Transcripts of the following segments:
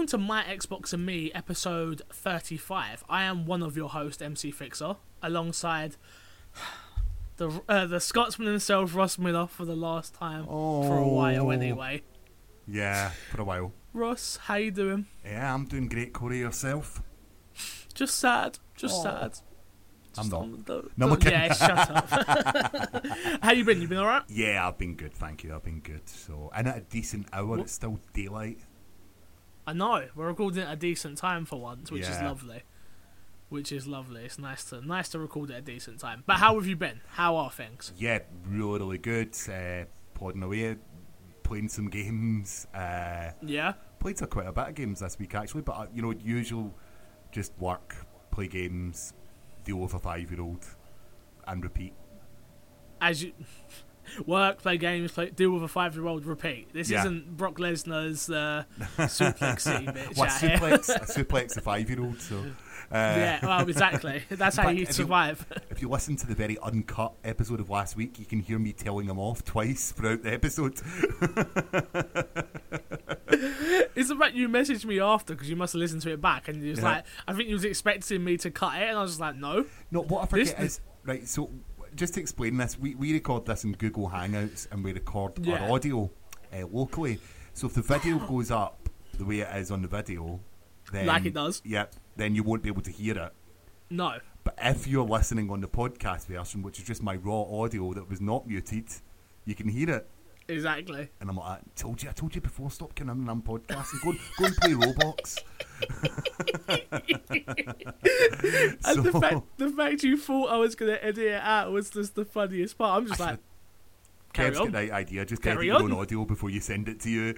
Welcome to My Xbox and Me, episode 35. I am one of your hosts, MC Fixer, alongside the uh, the Scotsman himself, Ross Miller, for the last time for a while Oh. anyway. Yeah, for a while. Ross, how you doing? Yeah, I'm doing great, Corey. Yourself? Just sad, just Oh. sad. I'm not. don't- No, I'm kidding. yeah, shut up. how you been? You been alright? Yeah, I've been good, thank you. I've been good. So, and at a decent hour, Wh- it's still daylight. I know we're recording at a decent time for once, which is lovely. Which is lovely. It's nice to nice to record at a decent time. But how have you been? How are things? Yeah, really, really good. Uh, plodding away, playing some games. Uh, Yeah. played quite a bit of games this week actually, but uh, you know, usual, just work, play games, deal with a five-year-old, and repeat. As you work, play games, play deal with a five year old, repeat. This Yeah. isn't Brock Lesnar's uh, suplex city bitch Well, suplex, I suplex a five-year-old. So, uh, Yeah, well, exactly. That's how you if you- survive. If you listen to the very uncut episode of last week, you can hear me telling him off twice throughout the episode. it's the fact you messaged me after because you must have listened to it back, and you was Yeah. like, I think you was expecting me to cut it, and I was just like, no. No, what I This- forget is right. So, just to explain this, we, we record this in Google Hangouts and we record Yeah. our audio uh, locally. So if the video goes up the way it is on the video, then Like it does. yep, then you won't be able to hear it. No. But if you're listening on the podcast version, which is just my raw audio that was not muted, you can hear it. Exactly. And I'm like, I told you, I told you before, stop coming in on podcasting. Go, and- go and play Roblox. And the fact the fact you thought I was gonna edit it out was just the funniest part. I'm just I like, carry Kev's got on. the idea. Just Carry edit your own on. audio before you send it to you.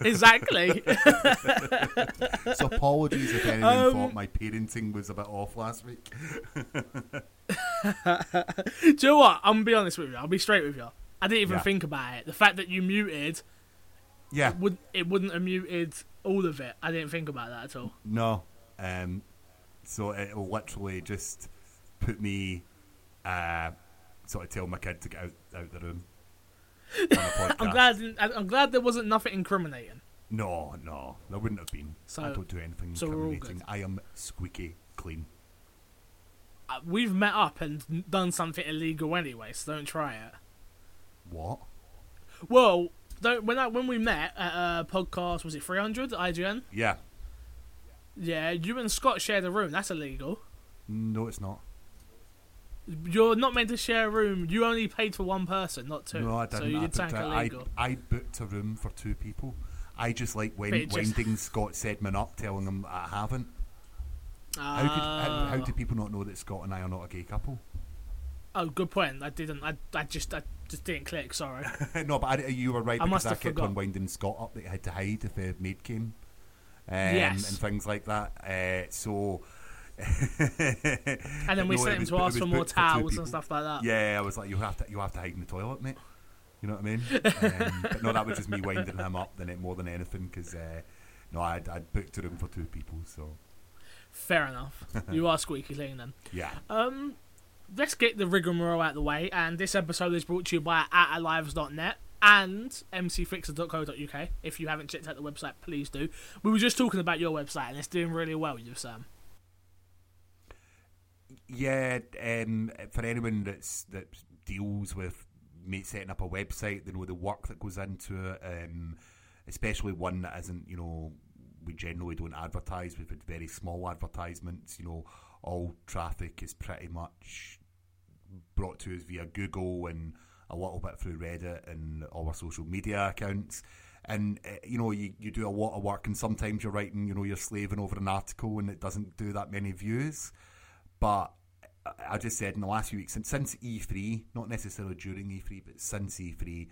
exactly. So apologies if anyone Um, thought my parenting was a bit off last week. Do you know what? I'm gonna be honest with you. I'll be straight with you. I didn't even Yeah. think about it. The fact that you muted Yeah, would it wouldn't have muted all of it. I didn't think about that at all. no. Um, so it'll literally just put me, uh, sort of tell my kid to get out, out the room. On a podcast. I'm glad. I'm glad there wasn't nothing incriminating. No, no, there wouldn't have been. So- I don't do anything so incriminating. I am squeaky clean. Uh, We've met up and done something illegal anyway, so don't try it. What? Well, when I when we met at a podcast, was it 300 IGN? Yeah. Yeah, you and Scott shared a room. That's illegal. No, it's not. You're not meant to share a room. You only paid for one person, not two. No, I didn't. So you I, did booked something illegal. I booked a room for two people. I just like when just- winding Scott Sedman up, telling him I haven't. How, could, how, how Ah. do people not know that Scott and I are not a gay couple? Oh, good point. I didn't. I, I just I just didn't click. Sorry. no, but I, you were right I because I kept forgot. on winding Scott up that he had to hide if a maid came. Um, Yes. And things like that. Uh, so. And then we No, sent him was to ask for more booked for towels and stuff like that. Yeah, I was like, you have to, you have to hide in the toilet, mate. You know what I mean? um, but no, that was just me winding him up than it more than anything because uh, no, I'd, I'd booked a room for two people, so Fair enough. you are squeaky clean then. yeah. Um, let's get the rigmarole out of the way. And this episode is brought to you by outoflives.net and mcfixer.co.uk. If you haven't checked out the website, please do. We were just talking about your website, and it's doing really well, you Sam. Yeah, um, for anyone that's that deals with setting up a website, they know the work that goes into it, um, especially one that isn't, you know, we generally don't advertise. We've had very small advertisements. You know, all traffic is pretty much brought to us via Google and a little bit through Reddit and all our social media accounts. And uh, you know, you, you do a lot of work, and sometimes you're writing, you know, you're slaving over an article, and it doesn't do that many views. But I- I just said in the last few weeks, since, since E3, not necessarily during E3, but since E3,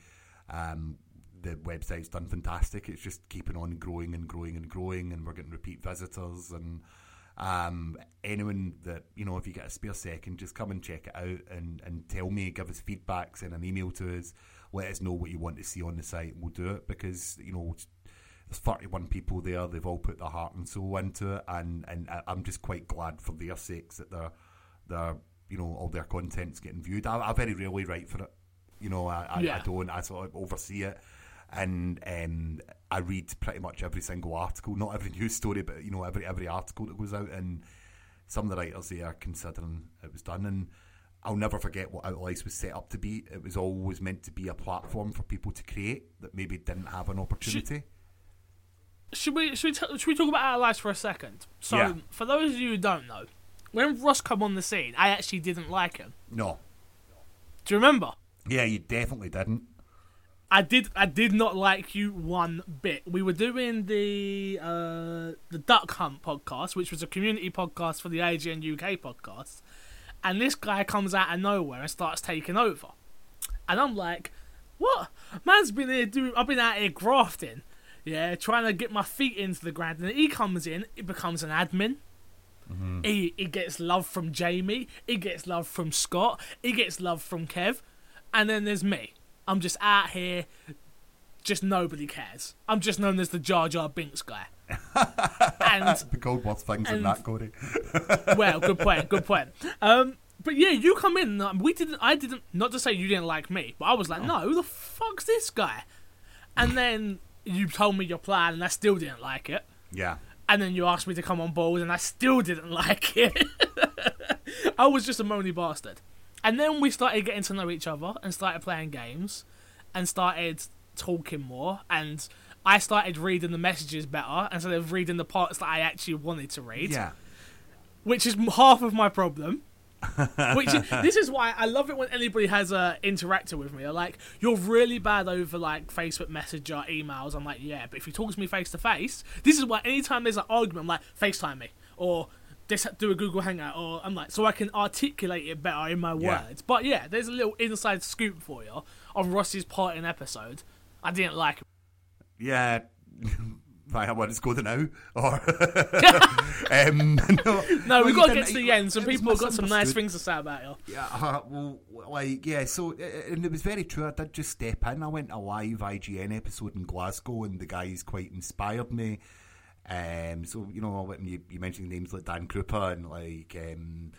um, the website's done fantastic. It's just keeping on growing and growing and growing, and we're getting repeat visitors. And um, anyone that you know, if you get a spare second, just come and check it out and, and tell me, give us feedback, send an email to us, let us know what you want to see on the site, and we'll do it because you know there's 31 people there. They've all put their heart and soul into it, and and I'm just quite glad for their sakes that they're they're you know all their content's getting viewed. I, I very rarely write for it. You know, I, I, Yeah. I don't. I sort of oversee it. And um, I read pretty much every single article, not every news story, but you know every every article that goes out, and some of the writers there are considering it was done, and I'll never forget what Outlice was set up to be. It was always meant to be a platform for people to create that maybe didn't have an opportunity. Should we should we, t- should we talk about our lives for a second? So, Yeah. for those of you who don't know, when Ross come on the scene, I actually didn't like him. No, Do you remember? yeah, you definitely didn't. I did. I did not like you one bit. We were doing the uh, the Duck Hunt podcast, which was a community podcast for the IGN UK podcast, and this guy comes out of nowhere and starts taking over, and I'm like, "What? Man's been here doing. I've been out here grafting, yeah, trying to get my feet into the ground, and he comes in. It becomes an admin." He, he gets love from Jamie. He gets love from Scott. He gets love from Kev. And then there's me. I'm just out here. Just nobody cares. I'm just known as the Jar Jar Binks guy. and The cold worth things in And- that, Corey. well, good point, good point. Um, but yeah, you come in. and We didn't. I didn't. Not to say you didn't like me, but I was like, no, who the fuck's this guy? And then you told me your plan, and I still didn't like it. Yeah, And then you asked me to come on board, and I still didn't like it. I was just a moany bastard. And then we started getting to know each other and started playing games and started talking more. And I started reading the messages better instead of reading the parts that I actually wanted to read, yeah, which is half of my problem. which is, this is why I love it when anybody has uh, a interactor with me. They're like, "You're really bad over like Facebook Messenger, or emails." I'm like, "Yeah, but if you talk to me face to face, this is why anytime there's an argument, I'm like, FaceTime me or this do a Google Hangout, or I'm like, so I can articulate it better in my Yeah. words." But yeah, there's a little inside scoop for you on Ross's part in episode. I didn't like. yeah. Right, I want to go to now, or um, no, No, we've got to get to the end. Some people have got some nice things to say about you. Yeah, uh, well, like, yeah, so, uh, and it was very true. I did just step in. I went a live IGN episode in Glasgow, and the guys quite inspired me. Um, so, you know, when you, you mentioned names like Dan Krupa and like um,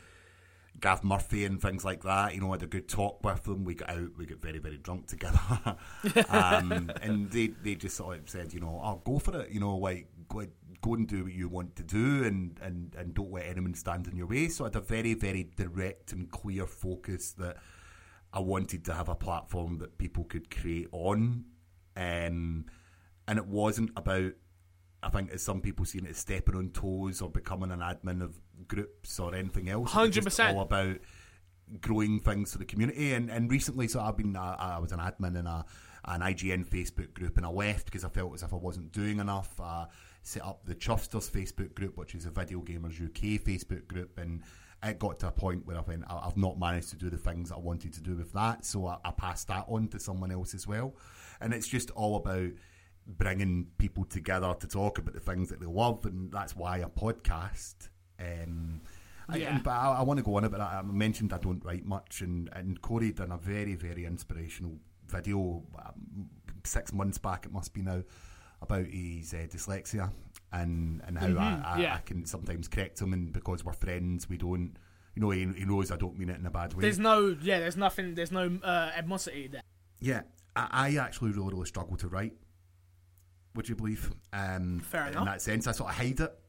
Gav Murphy and things like that, you know, I had a good talk with them. We got out, we got very, very drunk together. um, and they, they just sort of said, you know, I'll oh, go for it, you know, like, go, go and do what you want to do and, and, and don't let anyone stand in your way. So I had a very, very direct and clear focus that I wanted to have a platform that people could create on. Um, and it wasn't about, I think, as some people seen it, as stepping on toes or becoming an admin of groups or anything else. Just 100%. all about growing things for the community. And, and recently, so I've been, uh, I was an admin in a an IGN Facebook group, and I left because I felt as if I wasn't doing enough. I set up the Chuffsters Facebook group, which is a Video Gamers UK Facebook group, and it got to a point where I went, I've not managed to do the things I wanted to do with that, so I, I passed that on to someone else as well. And it's just all about bringing people together to talk about the things that they love, and that's why a podcast. Um, I- Yeah. but I, I want to go on about that. I mentioned I don't write much, and, and Corey done a very, very inspirational video um, six months back, it must be now, about his uh, dyslexia and, and how I, I, Mm-hmm. yeah. I can sometimes correct him, and because we're friends, we don't. You know, he, he knows I don't mean it in a bad way. There's no, yeah, there's nothing, there's no uh, animosity there. Yeah, I, I actually really, really struggle to write. Would you believe? Um, Fair in that sense, I sort of hide it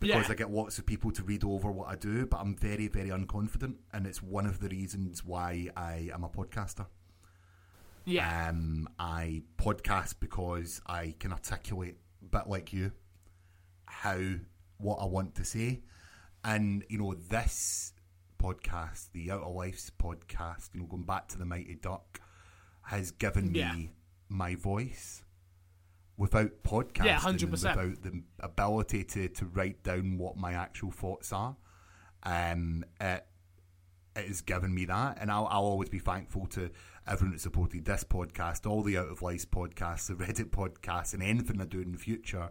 because Yeah. I get lots of people to read over what I do, but I'm very, very unconfident, and it's one of the reasons why I am a podcaster. Yeah, Um, I podcast because I can articulate a bit like you how what I want to say, and you know this podcast, the Out of Lives podcast, you know, going back to the Mighty Duck, has given Yeah. me my voice. Without podcasting, Yeah, 100%. without the ability to, to write down what my actual thoughts are, um, it it has given me that, and I'll, I'll always be thankful to everyone that supported this podcast, all the Out of Lives podcasts, the Reddit podcasts, and anything I do in the future,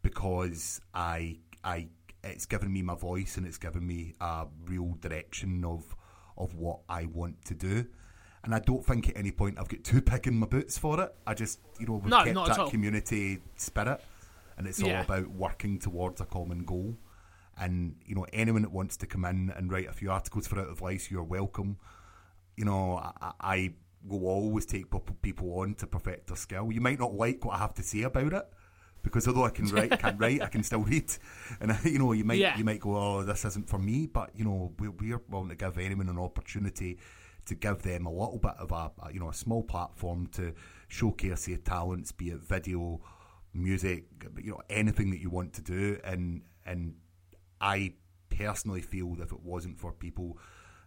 because I, I, it's given me my voice and it's given me a real direction of, of what I want to do. And I don't think at any point I've got too big in my boots for it. I just, you know, we've No, kept that community spirit, and it's Yeah. all about working towards a common goal. And you know, anyone that wants to come in and write a few articles for Out of Lives, you're welcome. You know, I, I will always take people on to perfect their skill. You might not like what I have to say about it because although I can write, can't write, I can still read. And you know, you might Yeah. you might go, "Oh, this isn't for me," but you know, we, we're willing to give anyone an opportunity to give them a little bit of a, a you know a small platform to showcase their talents, be it video, music, you know, anything that you want to do. And and I personally feel that if it wasn't for people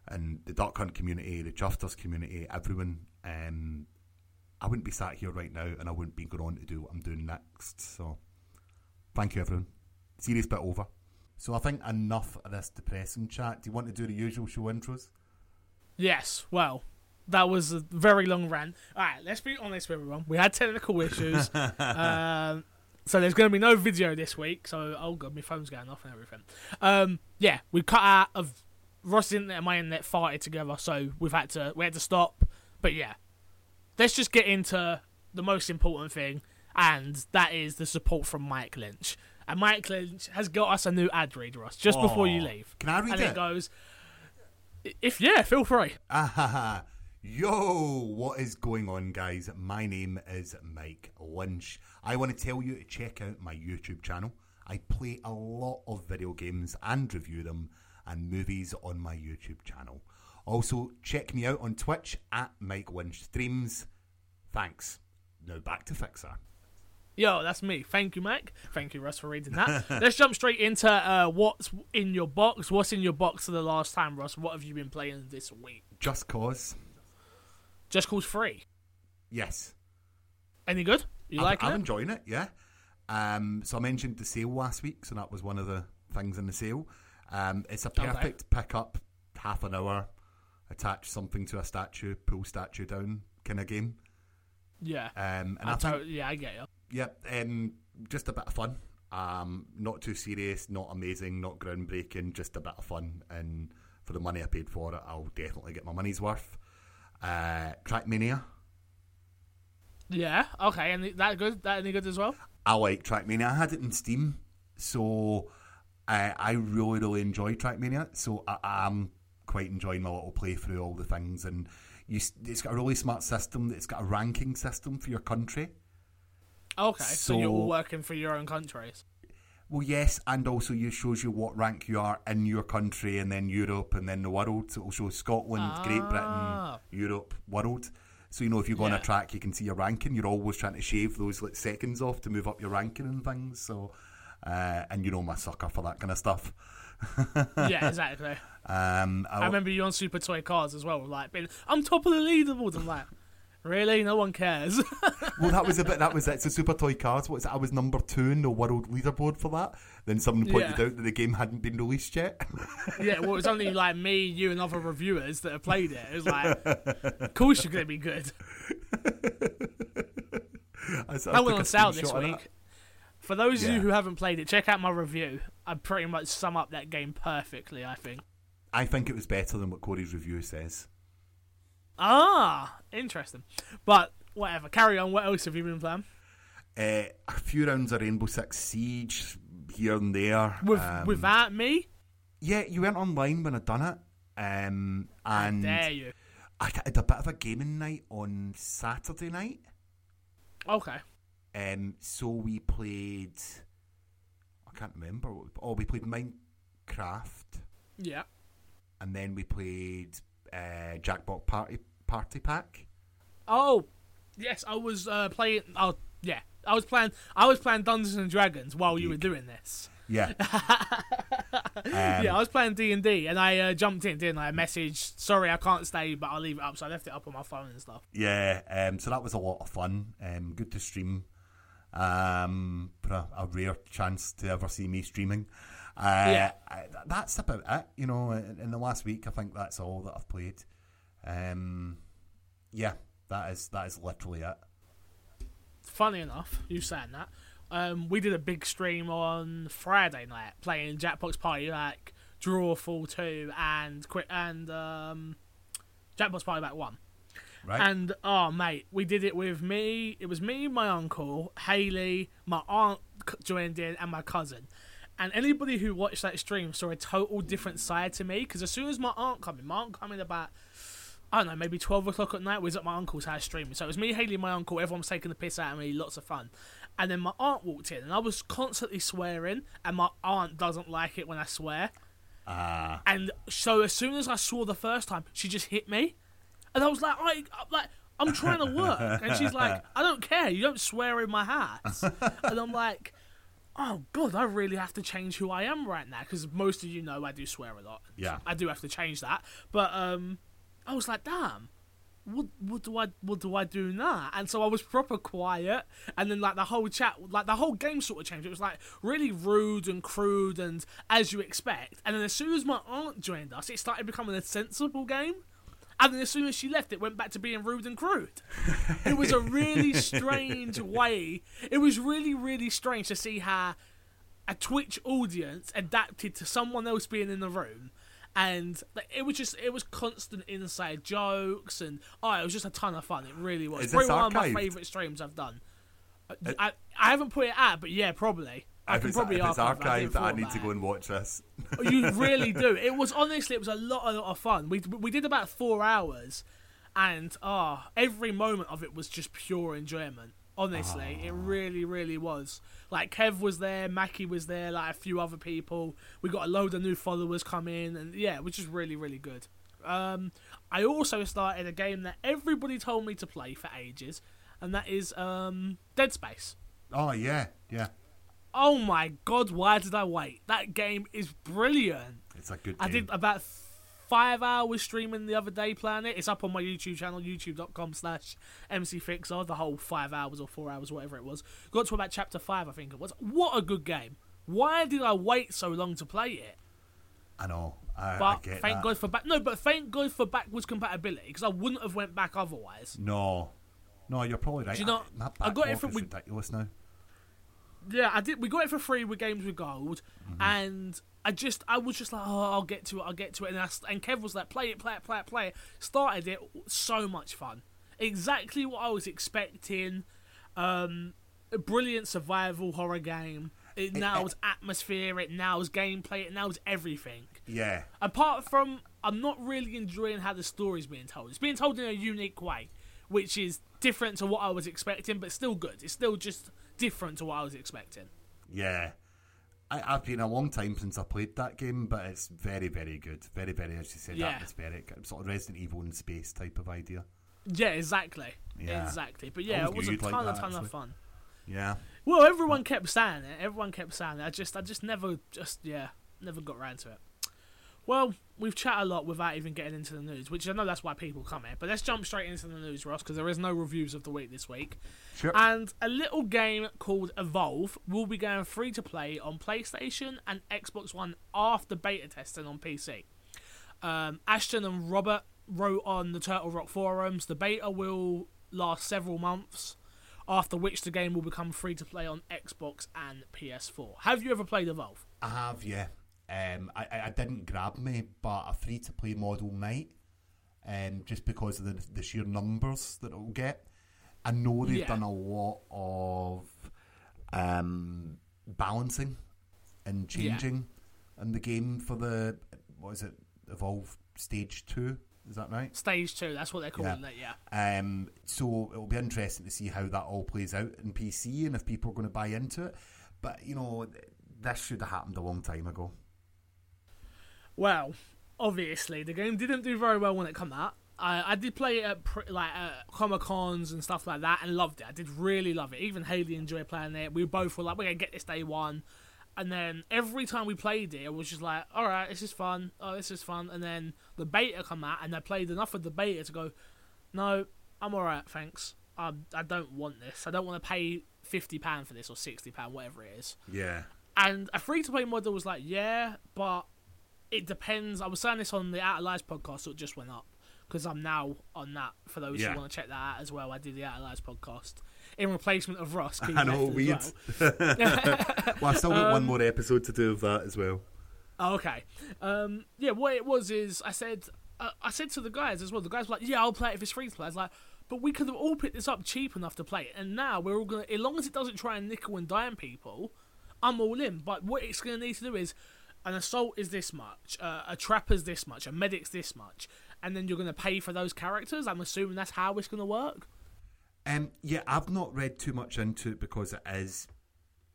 and the duck hunt community, the chufters community, everyone, um, I wouldn't be sat here right now, and I wouldn't be going on to do what I'm doing next. So, thank you, everyone. Serious bit over. So I think enough of this depressing chat. Do you want to do the usual show intros? Yes, well, that was a very long rant. Alright, let's be honest with everyone. We had technical issues. um, so there's going to be no video this week. So, oh god, my phone's going off and everything. Um, yeah, we cut out of Ross's internet and my internet farted together. So we've had to, we had to stop. But yeah, let's just get into the most important thing. And that is the support from Mike Lynch. And Mike Lynch has got us a new ad read, Ross, just before you leave. Can I read and it? it goes, if yeah, feel free. Ah, yo, what is going on, guys? My name is Mike Lynch. I want to tell you to check out my YouTube channel. I play a lot of video games and review them and movies on my YouTube channel. Also, check me out on Twitch at Mike Lynch Streams. Thanks. Now back to Fixer. Yo, that's me. Thank you, Mac. Thank you, Russ, for reading that. Let's jump straight into uh, what's in your box. What's in your box for the last time, Russ? What have you been playing this week? Just Cause. Just Cause 3. Yes. Any good? You I'm, like I'm it? enjoying it, yeah. Um, so I mentioned the sale last week, so that was one of the things in the sale. Um, it's a Okay. perfect pick up, half an hour, attach something to a statue, pull statue down kind of game. yeah. Um, and I I, think, yeah, I get you. Yeah, um, just a bit of fun. Um, not too serious, not amazing, not groundbreaking, just a bit of fun. And for the money I paid for it, I'll definitely get my money's worth. Uh, Trackmania. Yeah, okay. And that good? That any good as well? I like Trackmania. I had it in Steam, so uh, I really, really enjoy Trackmania. So I am quite enjoying my little playthrough, all the things, and you, it's got a really smart system. It's got a ranking system for your country. Okay, so, you're all working for your own countries. Well, yes, and also it shows you what rank you are in your country, and then Europe, and then the world. So it'll show Scotland, Great Britain, Ah. Europe, world. So you know if you go on Yeah. a track, you can see your ranking. You're always trying to shave those like seconds off to move up your ranking and things. So, uh, and you know a sucker for that kind of stuff. yeah, exactly. Um, I remember you on Super Toy Cars as well. Like, being, I'm top of the leaderboard. I'm like, really? No one cares. well, that was a bit. That was it's a Super Toy Cars. What's? I was number two in the world leaderboard for that. Then someone pointed Yeah. out that the game hadn't been released yet. yeah, well, it's only like me, you, and other reviewers that have played it. It was like, of course you're going to be good. I, That went on sale this week. For those of you who haven't played it, check out my review. I pretty much sum up that game perfectly, I think. I think it was better than what Corey's review says. Ah, interesting. But whatever, carry on. What else have you been playing? Uh, a few rounds of Rainbow Six Siege here and there. With Um, without me? yeah, you went online when I'd done it, um, and Dare you? I had a bit of a gaming night on Saturday night. Okay. Um, so we played. I can't remember. what we- Oh, we played Minecraft, Yeah. and then we played uh, Jackbox Party Party Pack. Oh, yes. I was uh, playing. Oh, yeah. I was playing. I was playing Dungeons and Dragons while you were doing this. Yeah, yeah, I was playing D and D, and I uh, jumped in, didn't I? I messaged, "Sorry, I can't stay, but I'll leave it up." So I left it up on my phone and stuff. yeah. Um, so that was a lot of fun. Um, good to stream. Um, a, a rare chance to ever see me streaming. Uh, Yeah. I, that's about it. You know, in, in the last week, I think that's all that I've played. Um, yeah, that is that is literally it. Funny enough, you saying that. Um, we did a big stream on Friday night playing Jackbox Party like Drawful Two and Quit and um, Jackbox Party Pack One. Right? And oh mate, we did it with me. It was me, my uncle, Haley, my aunt joined in, and my cousin. And anybody who watched that stream saw a total different side to me. Because as soon as my aunt come in, my aunt come in about I don't know, maybe 12 o'clock at night. We was at my uncle's house streaming. So it was me, Haley, my uncle. Everyone was taking the piss out of me. Lots of fun. And then my aunt walked in, and I was constantly swearing. And my aunt doesn't like it when I swear. Ah. And so as soon as I swore the first time, she just hit me. And I was like, I, I'm like, I'm trying to work. And she's like, I don't care. You don't swear in my house. and I'm like, oh, God, I really have to change who I am right now. Because most of you know I do swear a lot. Yeah. I do have to change that. But um, I was like, damn. What what do I what do I do now? And so I was proper quiet, and then like the whole chat, like the whole game sort of changed. It was like really rude and crude, and as you expect. And then as soon as my aunt joined us, it started becoming a sensible game. And then as soon as she left, it went back to being rude and crude. It was a really strange way. It was really, really strange to see how a Twitch audience adapted to someone else being in the room. And like, it was just, it was constant inside jokes. And oh, it was just a ton of fun. It really was. Is Probably one of my favourite streams I've done. Uh, I, I haven't put it out, but yeah, probably. I if can it's, probably if it's archive it. I I need to go and watch this. You really do. It was honestly, it was a lot, a lot of fun. We we did about four hours, and ah, every moment of it was just pure enjoyment. Honestly, it really, really was. Like Kev was there, Mackie was there, like a few other people. We got a load of new followers come in, and yeah, which is really, really good. Um, I also started a game that everybody told me to play for ages, and that is um, Dead Space. Oh yeah, yeah. Oh my god, why did I wait? That game is brilliant. It's a good. I did about five hours streaming the other day playing it. It's up on my YouTube channel, youtube.com slash mcfixer, the whole five hours or four hours, whatever it was. Got to about chapter five, I think it was. What a good game. Why did I wait so long to play it? I know. I, I But get thank that. God for back. No, but thank God for backwards compatibility because I wouldn't have went back otherwise. No, no, you're probably right. Do you know- My I got it from- ridiculous now. Yeah, I did. We got it for free with Games with Gold, mm-hmm. and I just, I was just like, oh, I'll get to it, I'll get to it, and I, and Kev was like, play it, play it, play it, play it. Started it, so much fun, exactly what I was expecting. Um, a brilliant survival horror game. It eh, nails eh. atmosphere, it nails gameplay, it nails everything. Yeah, Apart from, I'm not really enjoying how the story's being told. It's being told in a unique way, which is different to what I was expecting, but still good. It's still just different to what I was expecting. yeah. I, I've been a long time since I played that game, but it's very, very good. Very, very, as you said, Yeah. atmospheric. Sort of Resident Evil in space type of idea. Yeah, exactly. Yeah. Exactly. But yeah, it was a you'd like ton, that, a ton of fun. Yeah. Well, everyone kept saying it. Everyone kept saying it. I just, I just never, just yeah, never got round to it. Well, we've chatted a lot without even getting into the news, which I know that's why people come here. But let's jump straight into the news, Ross, because there is no reviews of the week this week. Sure. And a little game called Evolve will be going free to play on PlayStation and Xbox One after beta testing on PC. Um, Ashton and Robert wrote on the Turtle Rock forums the beta will last several months, after which the game will become free to play on Xbox and PS4. Have you ever played Evolve? I have, yeah. Um, I, I, didn't grab me, but a free to play model might, um, just because of the, the sheer numbers that it'll get. I know they've Yeah. done a lot of um, balancing and changing in the game for the what is it, Evolve Stage Two? Is that right? Stage 2, that's what they're calling Yeah. it, yeah. Um, so it'll be interesting to see how that all plays out in PC and if people are going to buy into it. But you know, this should have happened a long time ago. Well, obviously, the game didn't do very well when it came out. I, I did play it at pr- like at Comic Cons and stuff like that, and loved it. I did really love it. Even Haley enjoyed playing it. We both were like, "We're gonna get this day one," and then every time we played it, it was just like, "All right, this is fun. Oh, this is fun." And then the beta come out, and I played enough of the beta to go, "No, I'm all right, thanks. I I don't want this. I don't want to pay fifty pound for this or sixty pound, whatever it is." Yeah. And a free to play model was like, yeah, but it depends. I was saying this on the Out of Lives podcast, so it just went up because I'm now on that. For those Yeah. who want to check that out as well, I do the Out of Lives podcast in replacement of Ross. I know, weird. well. Well, I've still got Um, one more episode to do of that as well. Oh, okay. Um, yeah, what it was is I said uh, I said to the guys as well. The guys were like, "Yeah, I'll play it if it's free to play." I was like, "But we could have all picked this up cheap enough to play it, and now we're all gonna. As long as it doesn't try and nickel and dime people, I'm all in. But what it's gonna need to do is." An assault is this much, uh, a trapper's this much, a medic's this much, and then you're going to pay for those characters. I'm assuming that's how it's going to work. Um, yeah, I've not read too much into it because it is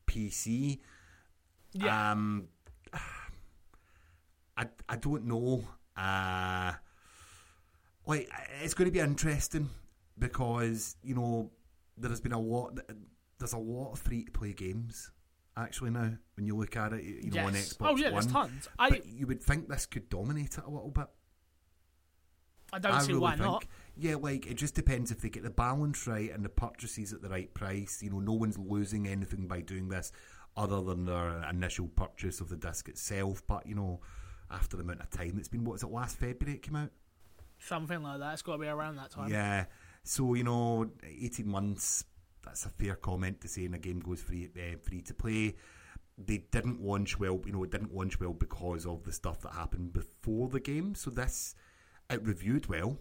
PC. Yeah. Um, I I don't know. Uh, like it's going to be interesting because you know there has been a lot. There's a lot of free to play games actually now when you look at it. You know on Yes. Xbox Oh yeah, One. there's tons. I But you would think this could dominate it a little bit. I don't I see really why think. not. Yeah, like it just depends if they get the balance right and the purchases at the right price. You know, no one's losing anything by doing this other than their initial purchase of the disc itself. But you know, after the amount of time it's been, what was it last February it came out? Something like that. It's got to be around that time. Yeah. So you know, eighteen months. That's a fair comment to say. And a game goes free, uh, free to play. They didn't launch well. You know, it didn't launch well because of the stuff that happened before the game. So this, it reviewed well.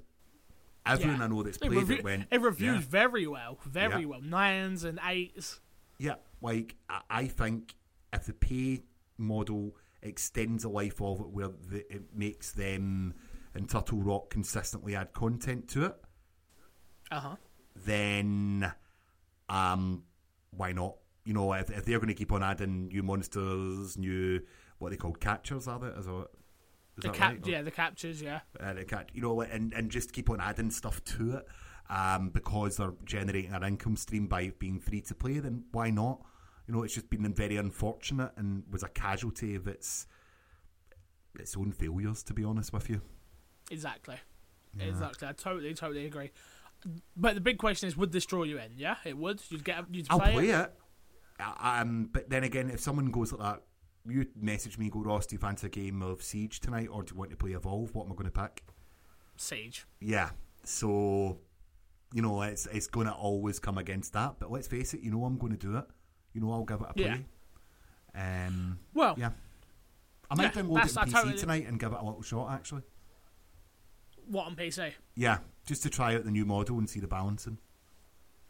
Everyone Yeah. I know that's It, played it went. it reviews yeah. very well, very Yeah. well. Nines and eights. Yeah, like I, I think if the pay model extends the life of it, where the, it makes them and Turtle Rock consistently add content to it, Uh huh. then um, why not? You know, if, if they're going to keep on adding new monsters, new what they call catchers, are they? Is, that- is The that cap, right? Yeah, the captures, yeah. uh, the cat, you know, and, and just keep on adding stuff to it um, because they're generating an income stream by being free to play, then why not? You know, it's just been very unfortunate and was a casualty of its its own failures, to be honest with you. Exactly. Exactly. I totally, totally agree. But the big question is, would this draw you in? Yeah, it would. You'd get, you'd I'll play, play it. it. Um, but then again, if someone goes like that, you message me, go, Ross, do you fancy a game of Siege tonight, or do you want to play Evolve? What am I going to pick? Siege. Yeah. So, you know, it's it's going to always come against that. But let's face it, you know, I'm going to do it. You know, I'll give it a Yeah. play. Um, Well, yeah. I might Yeah, download it on PC totally- tonight and give it a little shot, actually. what on PC? Yeah, just to try out the new model and see the balancing.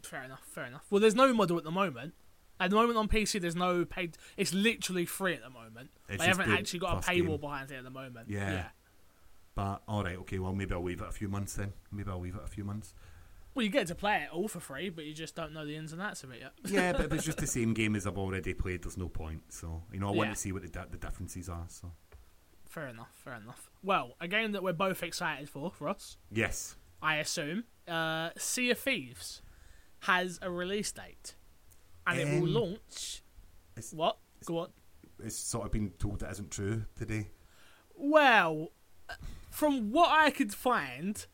Fair enough. Fair enough. Well, there's no model at the moment. At the moment on PC, there's no paid. It's literally free at the moment. It's they haven't actually got a paywall game. behind it at the moment. Yeah. yeah. But, alright, okay, well, maybe I'll leave it a few months then. Maybe I'll leave it a few months. Well, you get to play it all for free, but you just don't know the ins and outs of it yet. Yeah, but if it's just the same game as I've already played, there's no point. So, you know, I want Yeah. to see what the, di- the differences are. So, Fair enough. Fair enough. Well, a game that we're both excited for, Ross, yes. I assume, uh, Sea of Thieves has a release date, and it will Um, launch. it's- What? Go on. It's sort of been told that isn't true today. Well, from what I could find,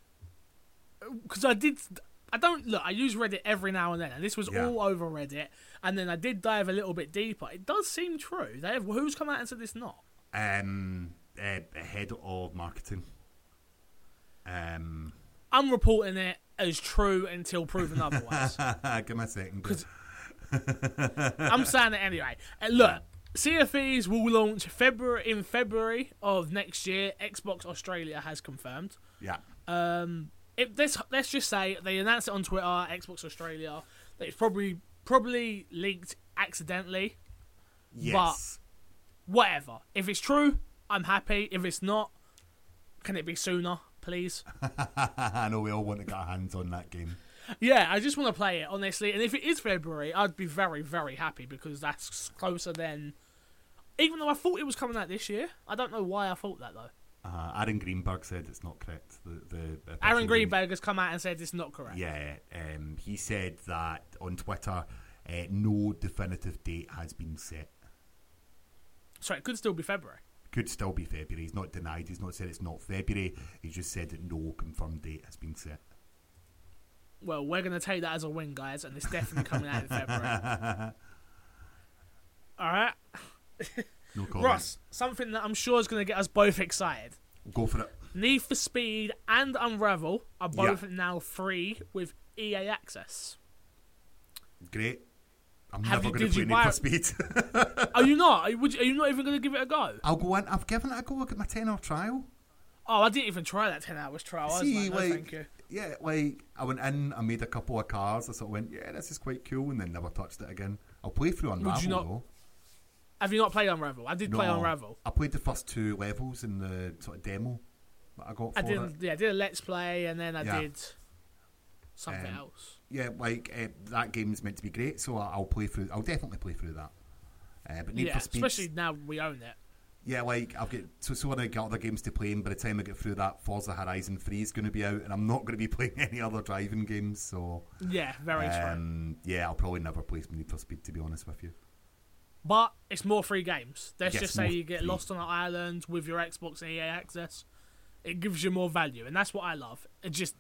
because I did, I don't look. I use Reddit every now and then, and this was Yeah. all over Reddit. And then I did dive a little bit deeper. It does seem true. They have who's come out and said it's not. Um, uh, head of marketing. Um, I'm reporting it as true until proven otherwise. give me a second. I'm saying it anyway. Uh, look, Thieves will launch February in February of next year. Xbox Australia has confirmed. Yeah. Um, it, let's let's just say they announced it on Twitter, Xbox Australia. That it's probably probably leaked accidentally. Yes. Whatever. If it's true, I'm happy. If it's not, can it be sooner, please? I know we all want to get our hands on that game. yeah, I just want to play it honestly. And if it is February, I'd be very very happy because that's closer than. Even though I thought it was coming out this year, I don't know why I thought that though. Uh, Aaron Greenberg said it's not correct. The, the Aaron Greenberg has come out and said it's not correct. Yeah, um, he said that on Twitter, uh, no definitive date has been set. So it could still be February. Could still be February. He's not denied. He's not said it's not February. He's just said that no confirmed date has been set. Well, we're going to take that as a win, guys, and it's definitely coming out in February. All right. No comment. Ross, something that I'm sure is going to get us both excited. Go for it. Need for Speed and Unravel are both Yeah. now free with EA Access. Great. I'm Have never going to did play you Need for Speed. Are you not? Are you, are you not even going to give it a go? I'll go in. I've given it a go. I'll get my 10 hour trial. Oh, I didn't even try that 10 hours trial. I was See, like, no, like, thank you. yeah, like I went in, I made a couple of cars. I sort of went, yeah, this is quite cool, and then never touched it again. I'll play through Unravel you not- though. Have you not played Unravel? I did play No, Unravel. I played the first two levels in the sort of demo. that I got I did it. yeah, I did a let's play and then I Yeah. did something Um, else. Yeah, like uh, that game's meant to be great, so I'll play through. I'll definitely play through that. Uh, but Need Yeah, for Speed, especially now we own it. yeah, like I've got so so when I get other games to play, and by the time I get through that, Forza Horizon Three is going to be out, and I'm not going to be playing any other driving games. So Yeah, very true. um, yeah, I'll probably never play Need for Speed to be honest with you. But it's more free games. Let's Yes, just say you get free. lost on an island with your Xbox EA access. It gives you more value, and that's what I love. It just,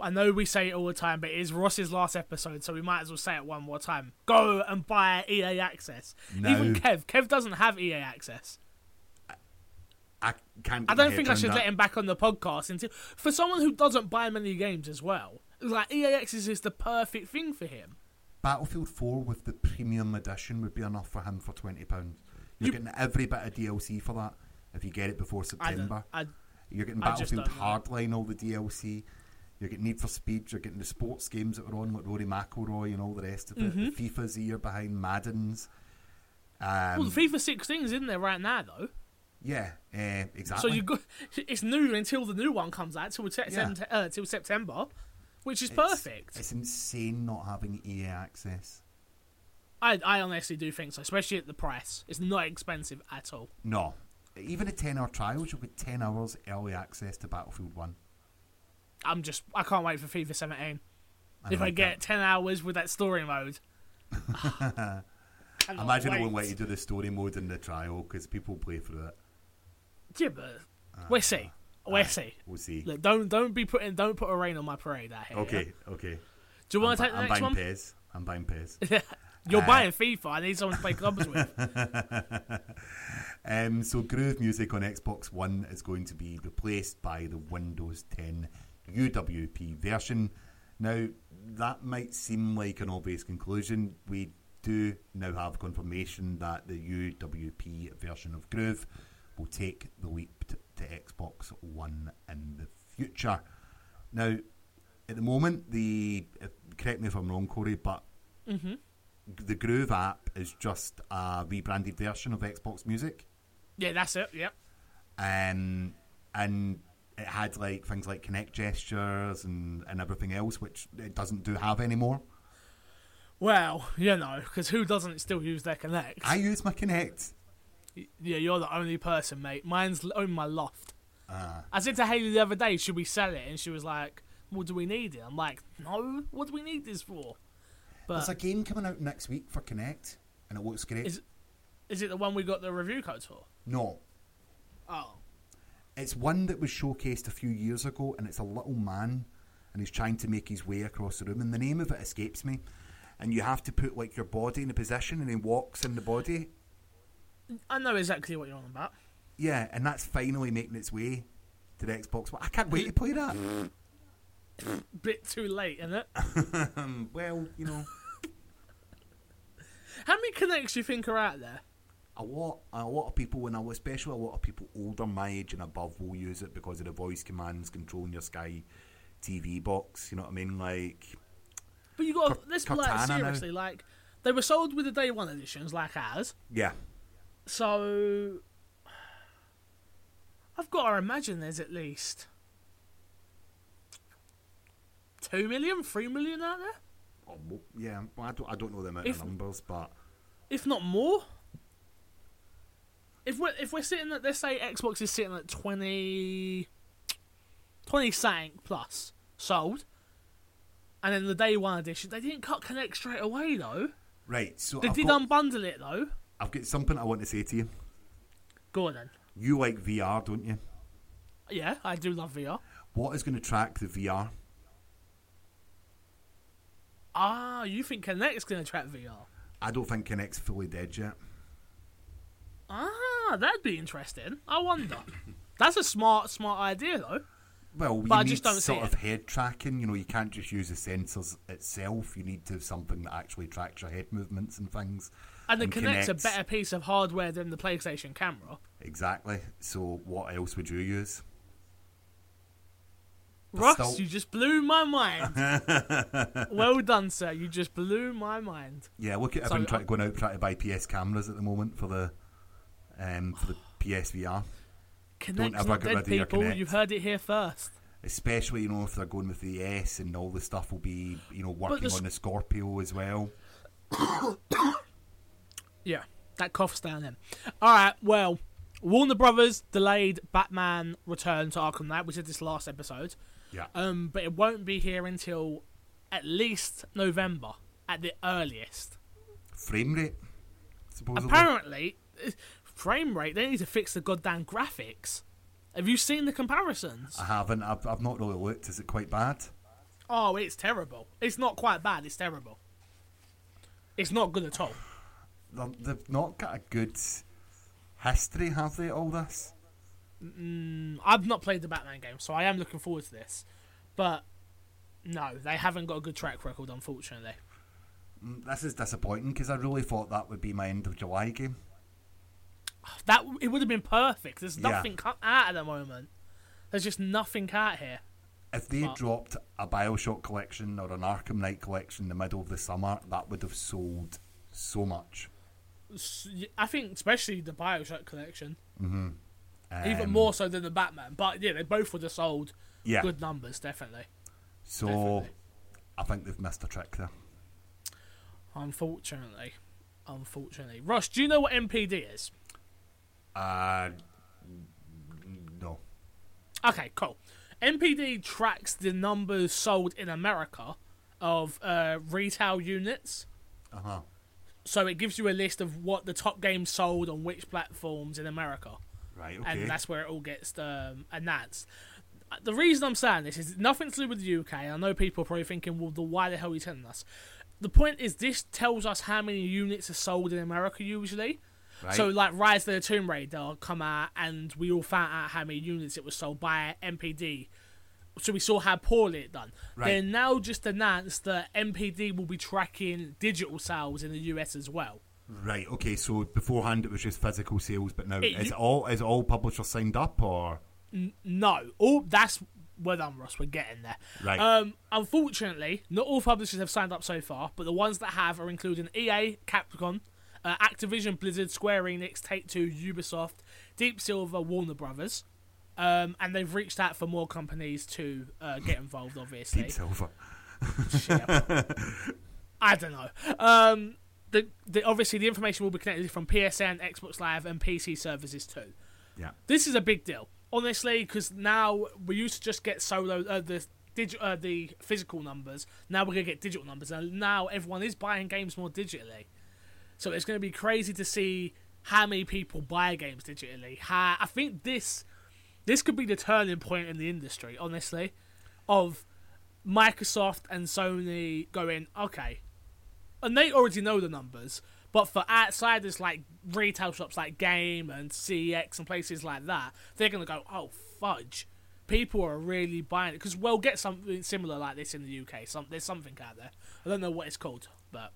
I know we say it all the time, but it is Ross's last episode, so we might as well say it one more time. Go and buy EA access. No. Even Kev, Kev doesn't have EA access. I can't. I don't think I should that. let him back on the podcast until for someone who doesn't buy many games as well. Like EA access is the perfect thing for him. Battlefield 4 with the premium edition would be enough for him for twenty pounds. You're You- getting every bit of DLC for that if you get it before September. I, You're getting Battlefield. Hardline, all the DLC. You're getting Need for Speed. You're getting the sports games that were on, like Rory McIlroy and all the rest of it. Mhm. The FIFA's a year behind Madden's. Um, well, FIFA 16 is in there right now though. yeah, uh, exactly. So you got it's new until the new one comes out till, Yeah. sept- uh, till September, which is It's- perfect. It's insane not having EA access. I I honestly do think so, especially at the price. It's not expensive at all. No, even a ten-hour trial, you'll get ten hours early access to Battlefield One. I'm just I can't wait for FIFA 17. I if I like get 10 hours with that story mode. that. Cannot Imagine wait. won't way to do the story mode in the trial because people play through it. Yeah, but we'll see. We'll see. We'll see. Look, don't don't be putting don't put a rain on my parade out here. Okay, okay. Do you want I'm, to take the I'm next buying one? PES. I'm buying Pez. You're Uh, buying FIFA. I need someone to play clubs with. Um, so Groove Music on Xbox One is going to be replaced by the Windows 10 UWP version. Now, that might seem like an obvious conclusion. We do now have confirmation that the UWP version of Groove will take the leap t- to Xbox One in the future. Now, at the moment, the uh, correct me if I'm wrong, Corey, but hmm the Groove app is just a rebranded version of Xbox Music. Yeah, that's it. Yep. um, and it had like things like Kinect gestures and, and everything else, which it doesn't do have anymore. Well, you know, because who doesn't still use their Kinect? I use my connect. Yeah, you're the only person, mate. Mine's on my loft. Uh, I said to Haley the other day, should we sell it? And she was like, well, do we need it? I'm like, no, what do we need this for? there's a game coming out next week for Kinect, and it looks great. Is- is it the one we got the review codes for? no, Oh. It's one that was showcased a few years ago, and it's a little man, and he's trying to make his way across the room, and the name of it escapes me. And you have to put like your body in a position, and he walks in the body. I know exactly what you're on about. Yeah, and that's finally making its way to the Xbox I can't wait to play that. Bit too late, isn't it? Well, you know, How many Kinects do you think are out there? A lot, a lot of people, and I especially a lot of people older my age and above, will use it because of the voice commands controlling your Sky TV box. You know what I mean? Like, But you got let's like Cortana now. seriously, like they were sold with the day one editions, like ours. yeah, So I've got to imagine there's at least two million, three million out there, Oh, yeah. Well, I don't, I don't know the amount If- of numbers, but if not more. If we're if we're sitting at let's say Xbox is sitting at 20, 20 something plus sold, and then the day one edition they didn't cut Kinect straight away though. right. So They I've did got, unbundle it though. I've got something I want to say to you. Go on then. You like VR, don't you? Yeah, I do love VR. What is going to track the VR? Ah, you think Kinect's going to track VR? I don't think Kinect's fully dead yet. Ah, that'd be interesting. I wonder. That's a smart, smart idea though. Well, you I need just don't sort it. of head tracking. You know, you can't just use the sensors itself. You need to have something that actually tracks your head movements and things. And the And Kinect's a better piece of hardware than the PlayStation camera. Exactly. So, what else would you use? But Ross, still- you just blew my mind. well done, sir. You just blew my mind. Yeah, look at So, everyone try, uh, going out trying to buy PS cameras at the moment for the um, for the PSVR. Kinect, ever get rid of your people. Kinect. You've heard it here first. Especially, you know, if they're going with the S and all the stuff will be, you know, working the on the Scorpio as well. Yeah, that cough's down then. All right, well, Warner Brothers delayed Batman Return to Arkham Knight. We did this last episode, Yeah. um, but it won't be here until at least November at the earliest. Frame rate, supposedly. Apparently, frame rate. They need to fix the goddamn graphics. Have you seen the comparisons? I haven't. I've, I've not really looked. Is it quite bad? Oh, it's terrible. It's not quite bad. It's terrible. It's not good at all. They've not got a good history, have they? All this. Mm, I've not played the Batman game, so I am looking forward to this. But no, they haven't got a good track record, unfortunately. Mm, This is disappointing because I really thought that would be my end of July game. That it would have been perfect. There's Yeah. nothing cut out at the moment. There's just nothing out here. If they But- dropped a Bioshock collection or an Arkham Knight collection in the middle of the summer, that would have sold so much. I think, especially the Bioshock collection, Um, even more so than the Batman. But yeah, they both would have sold Yeah. good numbers, definitely. So definitely. I think they've missed a trick there. Unfortunately, unfortunately, Ross, do you know what MPD is? Uh, no. Okay, cool. MPD tracks the numbers sold in America of uh, retail units. Uh huh. So it gives you a list of what the top games sold on which platforms in America. Right. Okay. And that's where it all gets um, announced. Uh, The reason I'm saying this is nothing to do with the UK. I know people are probably thinking, well, the why the hell are you telling us? The point is, this tells us how many units are sold in America usually. Right. So, like Rise of the Tomb Raider come out, and we all found out how many units it was sold by MPD. So we saw how poorly it done. Right. They now just announced that MPD will be tracking digital sales in the US as well. Right. Okay. So beforehand it was just physical sales, but now It- is you- all is all publishers signed up or No, all that's well done, Ross. We're getting there. right? Um, unfortunately, not all publishers have signed up so far, but the ones that have are including EA, Capcom, uh, Activision, Blizzard, Square Enix, Take Two, Ubisoft, Deep Silver, Warner Brothers, um, and they've reached out for more companies to uh, get involved. Obviously, Deep Silver. I don't know. Um, the, the obviously the information will be connected from PSN, Xbox Live, and PC services too. Yeah. This is a big deal, honestly, because now we used to just get solo uh, the digi- uh, the physical numbers. Now we're gonna get digital numbers, and now everyone is buying games more digitally. So it's gonna be crazy to see how many people buy games digitally. How I think this this could be the turning point in the industry, honestly, of Microsoft and Sony going okay, and they already know the numbers. But for outsiders like retail shops like Game and CEX and places like that, they're gonna go, oh fudge, people are really buying it because we'll get something similar like this in the UK. Some there's something out there. I don't know what it's called, but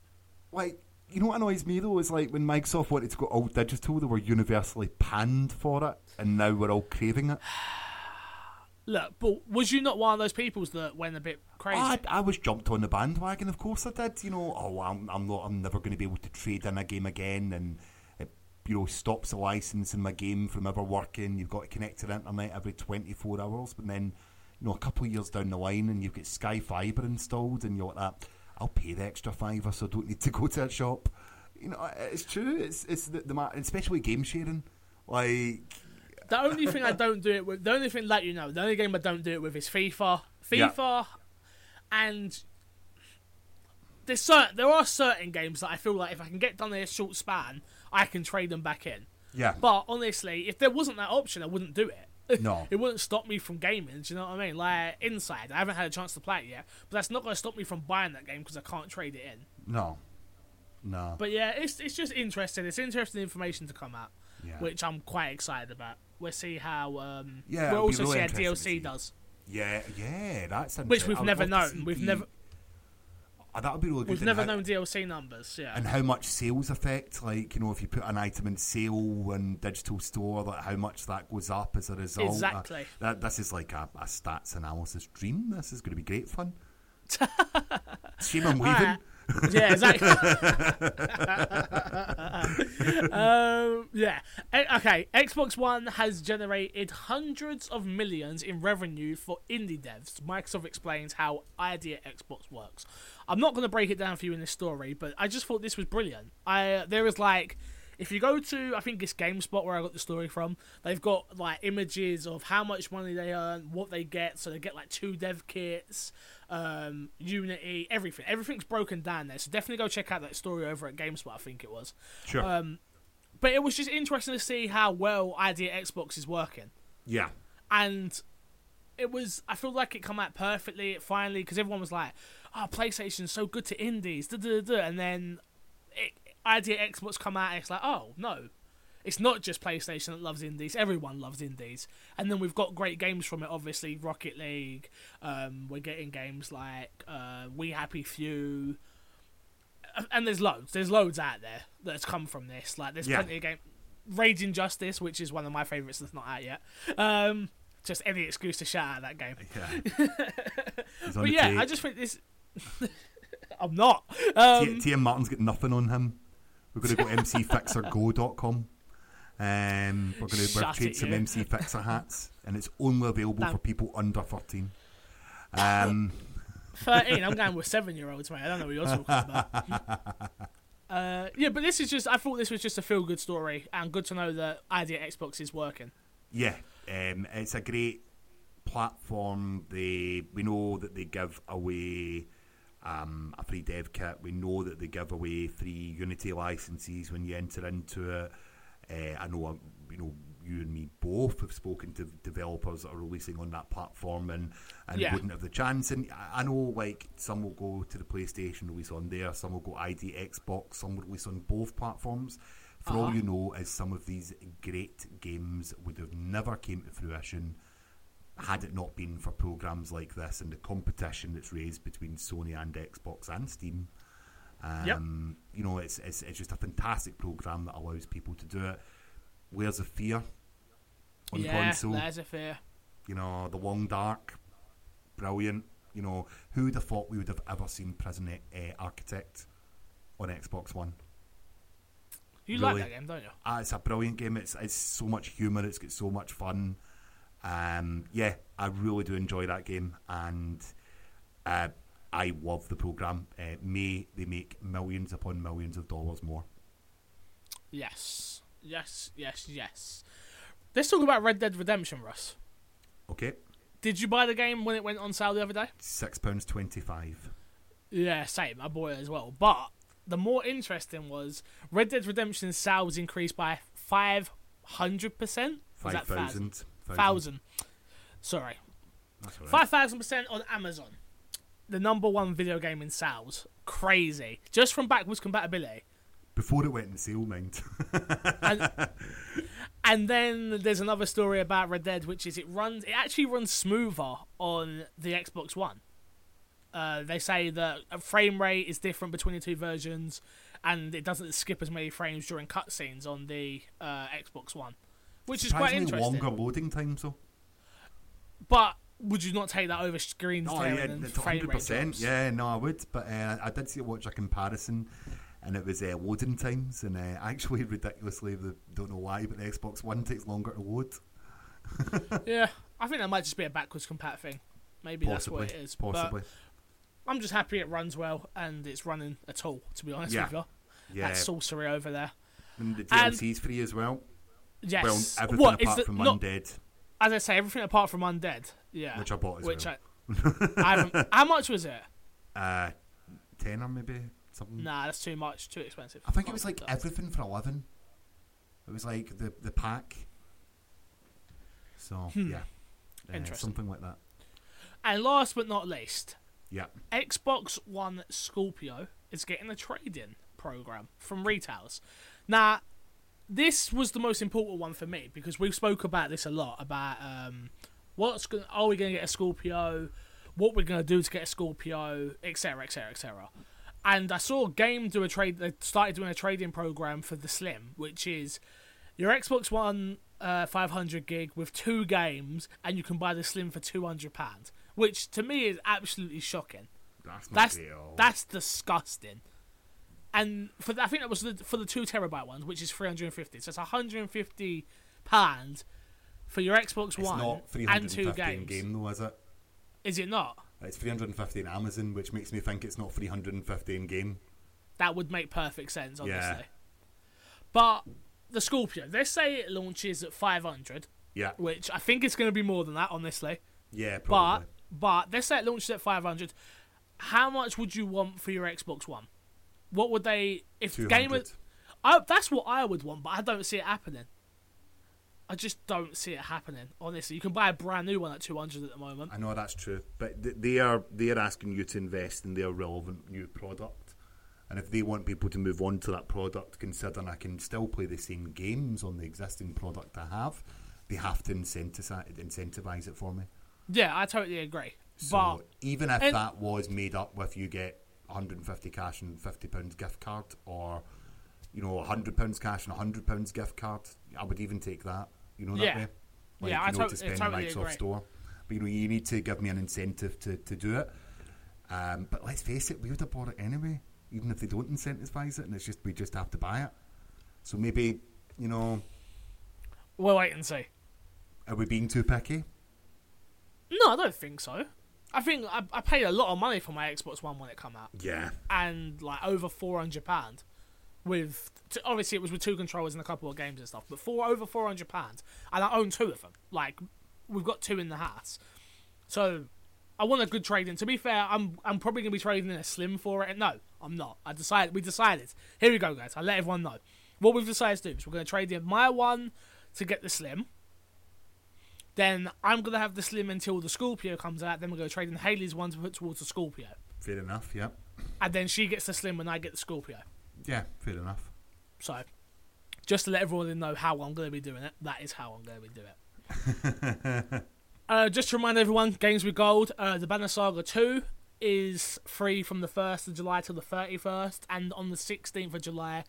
Like you know what annoys me though is like when Microsoft wanted to go oh, all digital, they were universally panned for it, and now we're all craving it. look, but was you not one of those people that went a bit crazy? I, I was jumped on the bandwagon, of course I did. You know, oh, I'm, I'm not, I'm never going to be able to trade in a game again, and it, you know, stops the license in my game from ever working. You've got to connect to the internet every 24 hours, but then, you know, a couple of years down the line, and you've got Sky Fiber installed, and you're like that. I'll pay the extra fiver, so I don't need to go to a shop. You know, it's true. It's it's the, the especially game sharing. Like, The only thing I don't do it with, the only thing that you know, the only game I don't do it with is FIFA. Yeah. FIFA, and there's certain there are certain games that I feel like if I can get done in a short span, I can trade them back in. yeah, But honestly, if there wasn't that option, I wouldn't do it. No. it wouldn't stop me from gaming. Do you know what I mean? Like Inside, I haven't had a chance to play it yet, but that's not going to stop me from buying that game because I can't trade it in. no, no. But yeah, it's it's just interesting. It's interesting information to come out, Yeah. which I'm quite excited about. We'll see how. Um, Yeah, we'll also really see how. DLC does, Yeah, yeah, that's a which we've never known. We've never that would be really good. we've never how- known DLC numbers. Yeah, And how much sales affect, like, you know, if you put an item in sale in digital store, like how much that goes up as a result. Uh, Exactly. that, this is like a, a stats analysis dream. This is going to be great fun. Shame I'm leaving. Yeah, exactly. um, yeah. E- Okay, Xbox One has generated hundreds of millions in revenue for indie devs. Microsoft explains how ID@Xbox works. I'm not going to break it down for you in this story, but I just thought this was brilliant. I there is like. If you go to, I think it's GameSpot where I got the story from. They've got like images of how much money they earn, what they get. So they get like two dev kits, um, Unity, everything. Everything's broken down there. So definitely go check out that story over at GameSpot. I think it was. Sure. Um, but it was just interesting to see how well ID@Xbox is working, yeah. and it was. I feel like it come out perfectly. It finally because everyone was like, "Oh, PlayStation's so good to indies," da, da, da, da. and then it, ID@Xbox come out. And it's like, oh no. It's not just PlayStation that loves indies. Everyone loves indies, and then we've got great games from it. Obviously, Rocket League. Um, we're getting games like uh, We Happy Few, and there's loads. There's loads out there that's come from this. Like there's Yeah. plenty of game. Raging Justice, which is one of my favourites that's not out yet. Um, just any excuse to shout out that game. Yeah. But yeah. I just think this. I'm not. Um, T- TM Martin's got nothing on him. We're going to go mcfixergo.com. Um, we're going to trade some. MC Fixer hats, and it's only available for people under 13. Um, 13. I'm going with seven year olds, mate. I don't know what you're talking about. Uh, yeah, but this is just. I thought this was just a feel good story, and good to know that ID@Xbox is working. yeah, um, it's a great platform. They we know that they give away um, a free dev kit. We know that they give away free Unity licenses when you enter into it. Uh, I know, um, you know, you and me both have spoken to developers that are releasing on that platform and, and Yeah. wouldn't have the chance. And I- I know, like, some will go to the PlayStation release on there, some will go ID Xbox, some will release on both platforms. For all Uh-huh. you know, is some of these great games would have never came to fruition had it not been for programs like this and the competition that's raised between Sony and Xbox and Steam. Um, You know, it's, it's it's just a fantastic program that allows people to do it. Where's the fear on yeah, console? there's a fear. You know, the Long Dark, brilliant. You know, who would have thought we would have ever seen Prison uh, Architect on Xbox One? You Really? like that game, don't you? Ah, it's a brilliant game. It's it's so much humour. It's got so much fun. Um, yeah, I really do enjoy that game, and uh, I love the program. Uh, may they make millions upon millions of dollars more. Yes, yes, yes, yes. Let's talk about Red Dead Redemption, Russ. Okay, Did you buy the game when it went on sale the other day? six pounds twenty-five. Yeah, same. I bought it as well. But the more interesting was Red Dead Redemption sales increased by five hundred percent. Five thousand. Thousand. Sorry, That's all right. five thousand percent on Amazon. The number one video game in sales. Crazy. Just from backwards compatibility. Before it went in sale, mind. and, and then there's another story about Red Dead, which is it runs. It actually runs smoother on the Xbox One. Uh, they say that a frame rate is different between the two versions, and it doesn't skip as many frames during cutscenes on the uh, Xbox One, which is quite interesting. longer loading times, though. But would you not take that over screen Oh yeah, and frame rate. Yeah, no, I would. But uh, I did see watch a comparison, and it was uh, loading times, and uh, actually ridiculously, the, don't know why, but the Xbox One takes longer to load. Yeah, I think that might just be a backwards compat thing. Maybe Possibly, that's what it is. But possibly. I'm just happy it runs well and it's running at all. To be honest Yeah. with you, yeah, that sorcery over there. and the and- DLC's free as well. Yes. Well, everything what, is apart the- from not- Undead, As I say, everything apart from Undead. Yeah. which I bought as Which well. I, I. How much was it? Uh, tenner maybe something. Nah, that's too much. Too expensive. I think it was like everything for eleven. It was like the the pack. So yeah, uh, Interesting. something like that. And last but not least, Yeah, Xbox One Scorpio is getting a trade-in program from retailers. Now, this was the most important one for me because we've spoke about this a lot about um, what's going are we going to get a Scorpio, what we're going to do to get a Scorpio, etc., etc., etc. And I saw Game do a trade. They started doing a trading program for the Slim, which is your Xbox One uh, 500 gig with two games, and you can buy the Slim for 200 pounds, which to me is absolutely shocking. That's not That's all. that's disgusting. And for the, I think that was the, for the two terabyte ones, which is 350. So it's 150 pound for your Xbox it's One not and two 350 in games. game though, is it? Is it not? It's 350 in Amazon, which makes me think it's not 350 in game. That would make perfect sense, obviously. Yeah. But the Scorpio, let's say it launches at 500, Yeah, which I think it's going to be more than that, honestly. yeah, probably. but let's say it launches at 500. How much would you want for your Xbox One? What would they if 200. gamers? I, that's what I would want, but I don't see it happening. I just don't see it happening. Honestly, you can buy a brand new one at 200 at the moment. I know that's true, but th- they are they are asking you to invest in their relevant new product, and if they want people to move on to that product, considering I can still play the same games on the existing product I have, they have to incentivize incentivize it for me. Yeah, I totally agree. So but even if and- that was made up with you get 150 cash and 50 pounds gift card, or you know 100 pounds cash and 100 pounds gift card, I would even take that. You know that Yeah. way. Like, Yeah, I you know, to spend totally agree. Store. But you know, you need to give me an incentive to, to do it. Um, but let's face it, we would have bought it anyway, even if they don't incentivize it, and it's just we just have to buy it. So maybe you know, we'll wait and see. are we being too picky? No, I don't think so. I think I, I paid a lot of money for my Xbox One when it came out, Yeah, and like over 400 pound. With t- obviously it was with two controllers and a couple of games and stuff, but for over 400 pounds, and I own two of them. Like we've got two in the house, so I want a good trade in. To be fair, I'm I'm probably gonna be trading in a slim for it. No, I'm not. I decided we decided. Here we go, guys. I let everyone know what we've decided to do is we're gonna trade in my one to get the slim. Then I'm gonna have the slim until the Scorpio comes out. Then we're gonna trade in Haley's one to put towards the Scorpio, fair enough. Yeah, and then she gets the slim and I get the Scorpio. yeah, fair enough. So, just to let everyone know how I'm going to be doing it, that is how I'm going to be doing it. uh, just to remind everyone, Games with Gold, uh, the Banner Saga 2 is free from the 1st of July till the 31st, and on the 16th of July,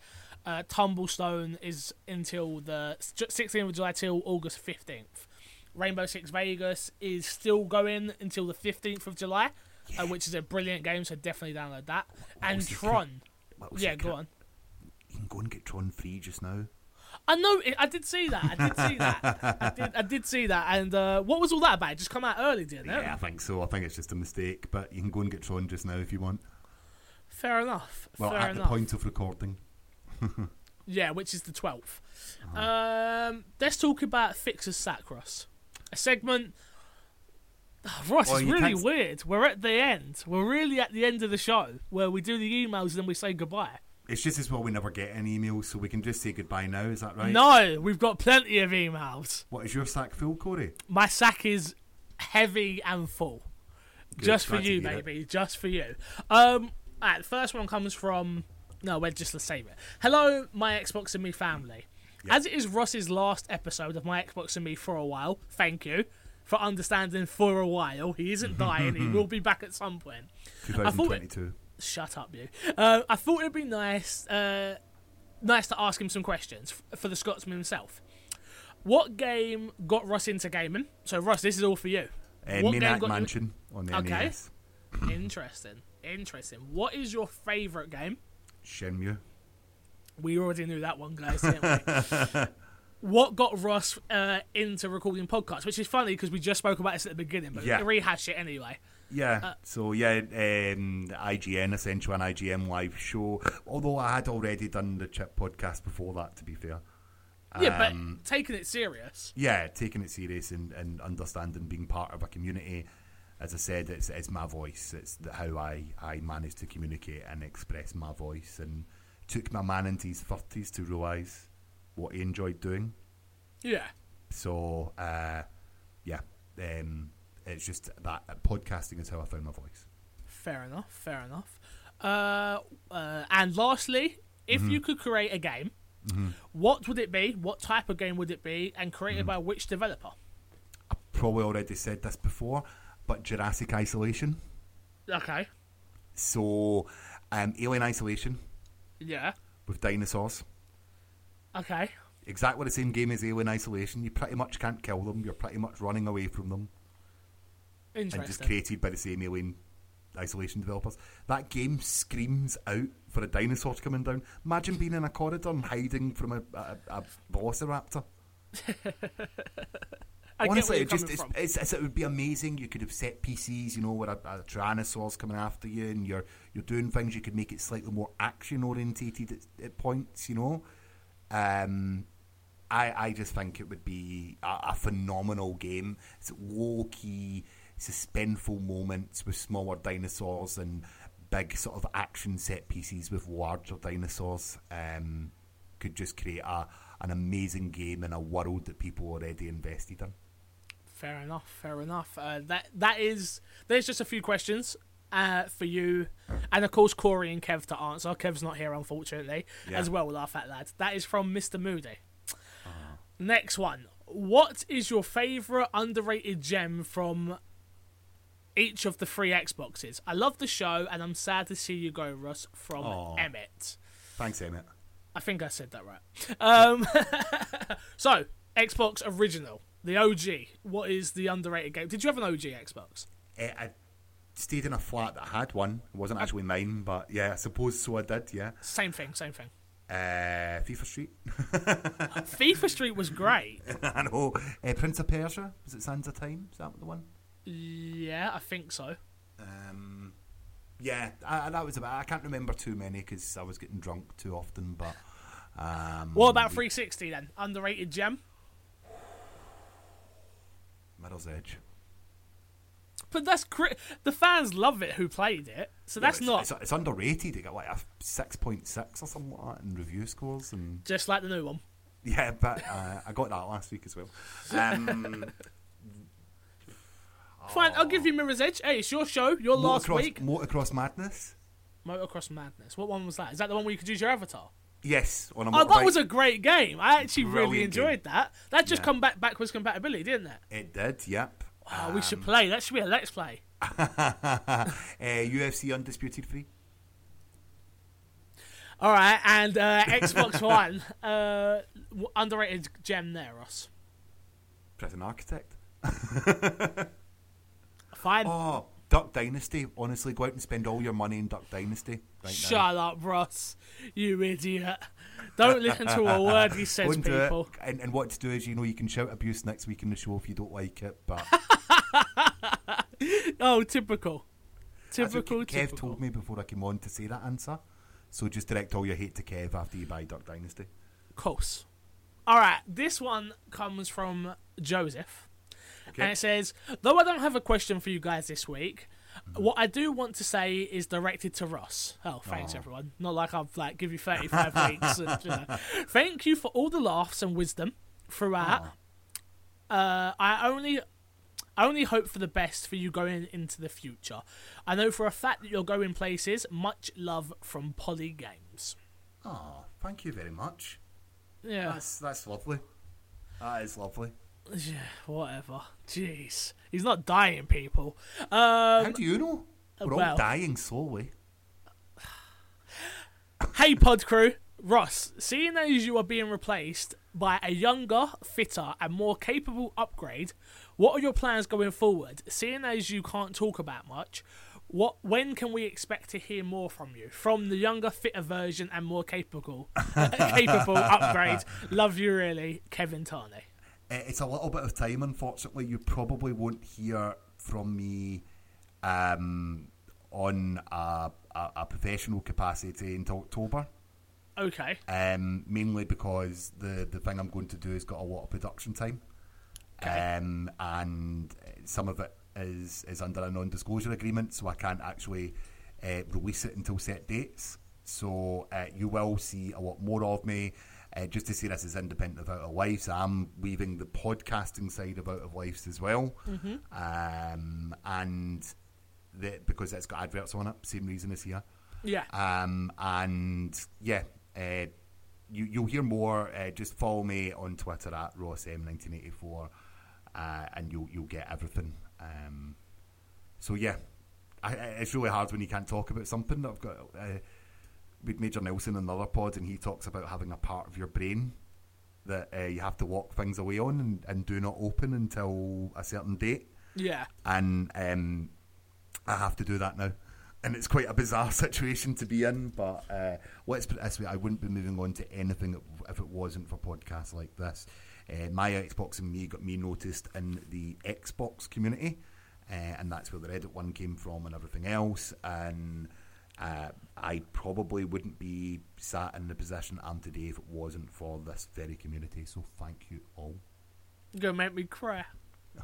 uh, Tumblestone is until the 16th of July till August 15th. Rainbow Six Vegas is still going until the 15th of July, uh, which is a brilliant game, so definitely download that. And Tron. What Yeah, go on. You can go and get Tron free just now. I know. I did see that. I did see that. I did. I did see that. And uh, what was all that about? It just come out early, didn't it? Yeah, I think so. I think it's just a mistake, but you can go and get Tron just now if you want. Fair enough. Well, Fair at enough. the point of recording. Yeah, which is the 12th. Uh-huh. Um, let's talk about Fixers Sacros. A segment. Oh, Ross, Oh, it's really can't weird. We're at the end. We're really at the end of the show where we do the emails and then we say goodbye. It's just as well we never get any emails, so we can just say goodbye now. Is that right? No, we've got plenty of emails. What is your sack full, Corey? My sack is heavy and full. Good, just for you, hear it. baby. Just for you. Um, alright, the first one comes from. No, we're just let's save it. Hello, my Xbox and me family. Yeah. As it is Ross's last episode of my Xbox and me for a while, thank you for understanding for a while. He isn't dying. he will be back at some point. I thought it- 2022. Shut up, you. Uh, I thought it'd be nice, uh, nice to ask him some questions f- for the Scotsman himself. What game got Ross into gaming? So, Ross, this is all for you. Uh, What game Maniac got you- Mansion on the Okay. NES. Interesting. Interesting. What is your favourite game? Shenmue. We already knew that one, guys, what got Ross uh, into recording podcasts? Which is funny because we just spoke about this at the beginning, but Yeah. rehash it anyway. Yeah. Uh, so yeah, um, IGN essentially an IGN live show. Although I had already done the Chip podcast before that, to be fair. Yeah, but Um, taking it serious. yeah, taking it serious and, and understanding being part of a community. As I said, it's, it's my voice. It's how I, I manage to communicate and express my voice. And took my man into his thirties to realise what he enjoyed doing. Yeah. So uh, yeah, um, it's just that podcasting is how I found my voice. Fair enough. Fair enough. Uh, uh, and lastly, if Mm-hmm. you could create a game, what would it be? What type of game would it be? And created Mm-hmm. by which developer? I probably already said this before, but Jurassic Isolation. Okay. So um, Alien Isolation Yeah. with dinosaurs. Okay. Exactly the same game as Alien Isolation. You pretty much can't kill them. You're pretty much running away from them, Interesting. and just created by the same alien Isolation developers. That game screams out for a dinosaur to coming down. Imagine being in a corridor and hiding from a, a, a velociraptor. I Honestly, it just it's, it's, it's, it would be amazing. You could have set pieces, you know, where a, a tyrannosaur's coming after you, and you're you're doing things. You could make it slightly more action orientated at, at points, you know. Um, I I just think it would be a, a phenomenal game. It's low key, suspenseful moments with smaller dinosaurs and big sort of action set pieces with larger dinosaurs. Um, could just create a an amazing game in a world that people already invested in. Fair enough. Fair enough. Uh, that that is. There's just a few questions uh, for you, and of course Corey and Kev to answer. Kev's not here, unfortunately, Yeah. as well our fat lad. That is from Mr. Moody. Next one. What is your favourite underrated gem from each of the three Xboxes? I love the show, and I'm sad to see you go, Russ. From Aw. Emmett. Thanks, Emmett. I think I said that right. Um, so, Xbox original, the OG. What is the underrated game? Did you have an OG Xbox? Eh, I stayed in a flat that had one. It wasn't actually mine, but yeah, I suppose so. I did. Yeah. Same thing, same thing. Uh, FIFA Street. FIFA Street was great. I know. Uh, Prince of Persia. Was it Sands of Time? Is that the one? Yeah, I think so. Um, yeah, I, that was about. I can't remember too many because I was getting drunk too often. But um, What about 360 then? Underrated gem? Mirror's Edge? But that's cri- the fans love it who played it, so that's Yeah, not it's, It's, it's underrated. It got like a six point six or something like that in review scores, and just like the new one. yeah, but uh, I got that last week as well. Um, Fine, I'll give you Mirror's Edge. Hey, it's your show, your last Motocross, week. Motocross Madness. Motocross Madness. What one was that? Is that the one where you could use your avatar? Yes, on a Oh, that was a great game. I actually really Brilliant enjoyed that. That just Yeah. come back backwards compatibility, didn't it? It did. Yep. Oh, we Um, should play. That should be a let's play. uh, UFC Undisputed Free. All right, and uh, Xbox One, uh, underrated gem there, Ross. Prison Architect. Fine. Oh, Duck Dynasty. Honestly, go out and spend all your money in Duck Dynasty right Shut up, Ross. You idiot. Don't listen to a word he says, people. And, and what to do is, you know, you can shout abuse next week in the show if you don't like it. But Oh, typical. Typical, Kev typical. told me before I came on to say that answer. So just direct all your hate to Kev after you buy Duck Dynasty. Of Course. All right, this one comes from Joseph. Okay. And it says, though I don't have a question for you guys this week, what I do want to say is directed to Ross. Oh, thanks Aw. everyone. Not like I've like give you thirty five weeks. And, you know. Thank you for all the laughs and wisdom throughout. Uh, I only. I only hope for the best for you going into the future. I know for a fact that you're going places. Much love from Polly Games. Oh, thank you very much. Yeah, That's that's lovely. That is lovely. Yeah, whatever. Jeez, he's not dying, people. Um, How do you know? We're well- all dying slowly. Hey, pod crew. Ross, seeing as you are being replaced by a younger, fitter, and more capable upgrade, what are your plans going forward? Seeing as you can't talk about much, what when can we expect to hear more from you? From the younger, fitter version and more capable, capable upgrade. Love you really, Kevin Tarney. Uh, It's a little bit of time, unfortunately. You probably won't hear from me um, on a, a, a professional capacity until October. Okay. Um, mainly because the, the thing I'm going to do has got a lot of production time. Okay. Um, and some of it is, is under a non disclosure agreement, so I can't actually uh, release it until set dates. So uh, you will see a lot more of me. Uh, just to see this is independent of Out of Lives, I'm weaving the podcasting side of Out of Lives as well. Um, and the, because it's got adverts on it, same reason as here. Yeah. Um, and yeah, uh, you, you'll hear more. Uh, just follow me on Twitter at RossM1984, uh, and you'll you'll get everything. Um, so yeah, I, I- it's really hard when you can't talk about something. That I've got uh, with Major Nelson in another pod, and he talks about having a part of your brain that uh, you have to lock things away on and, and do not open until a certain date Yeah. and um, I have to do that now. And it's quite a bizarre situation to be in, but uh, let's put it this way I wouldn't be moving on to anything if it wasn't for podcasts like this. Uh, my Xbox and me got me noticed in the Xbox community, uh, and that's where the Reddit one came from and everything else. And uh, I probably wouldn't be sat in the position I'm today if it wasn't for this very community. So thank you all. You're gonna make me cry.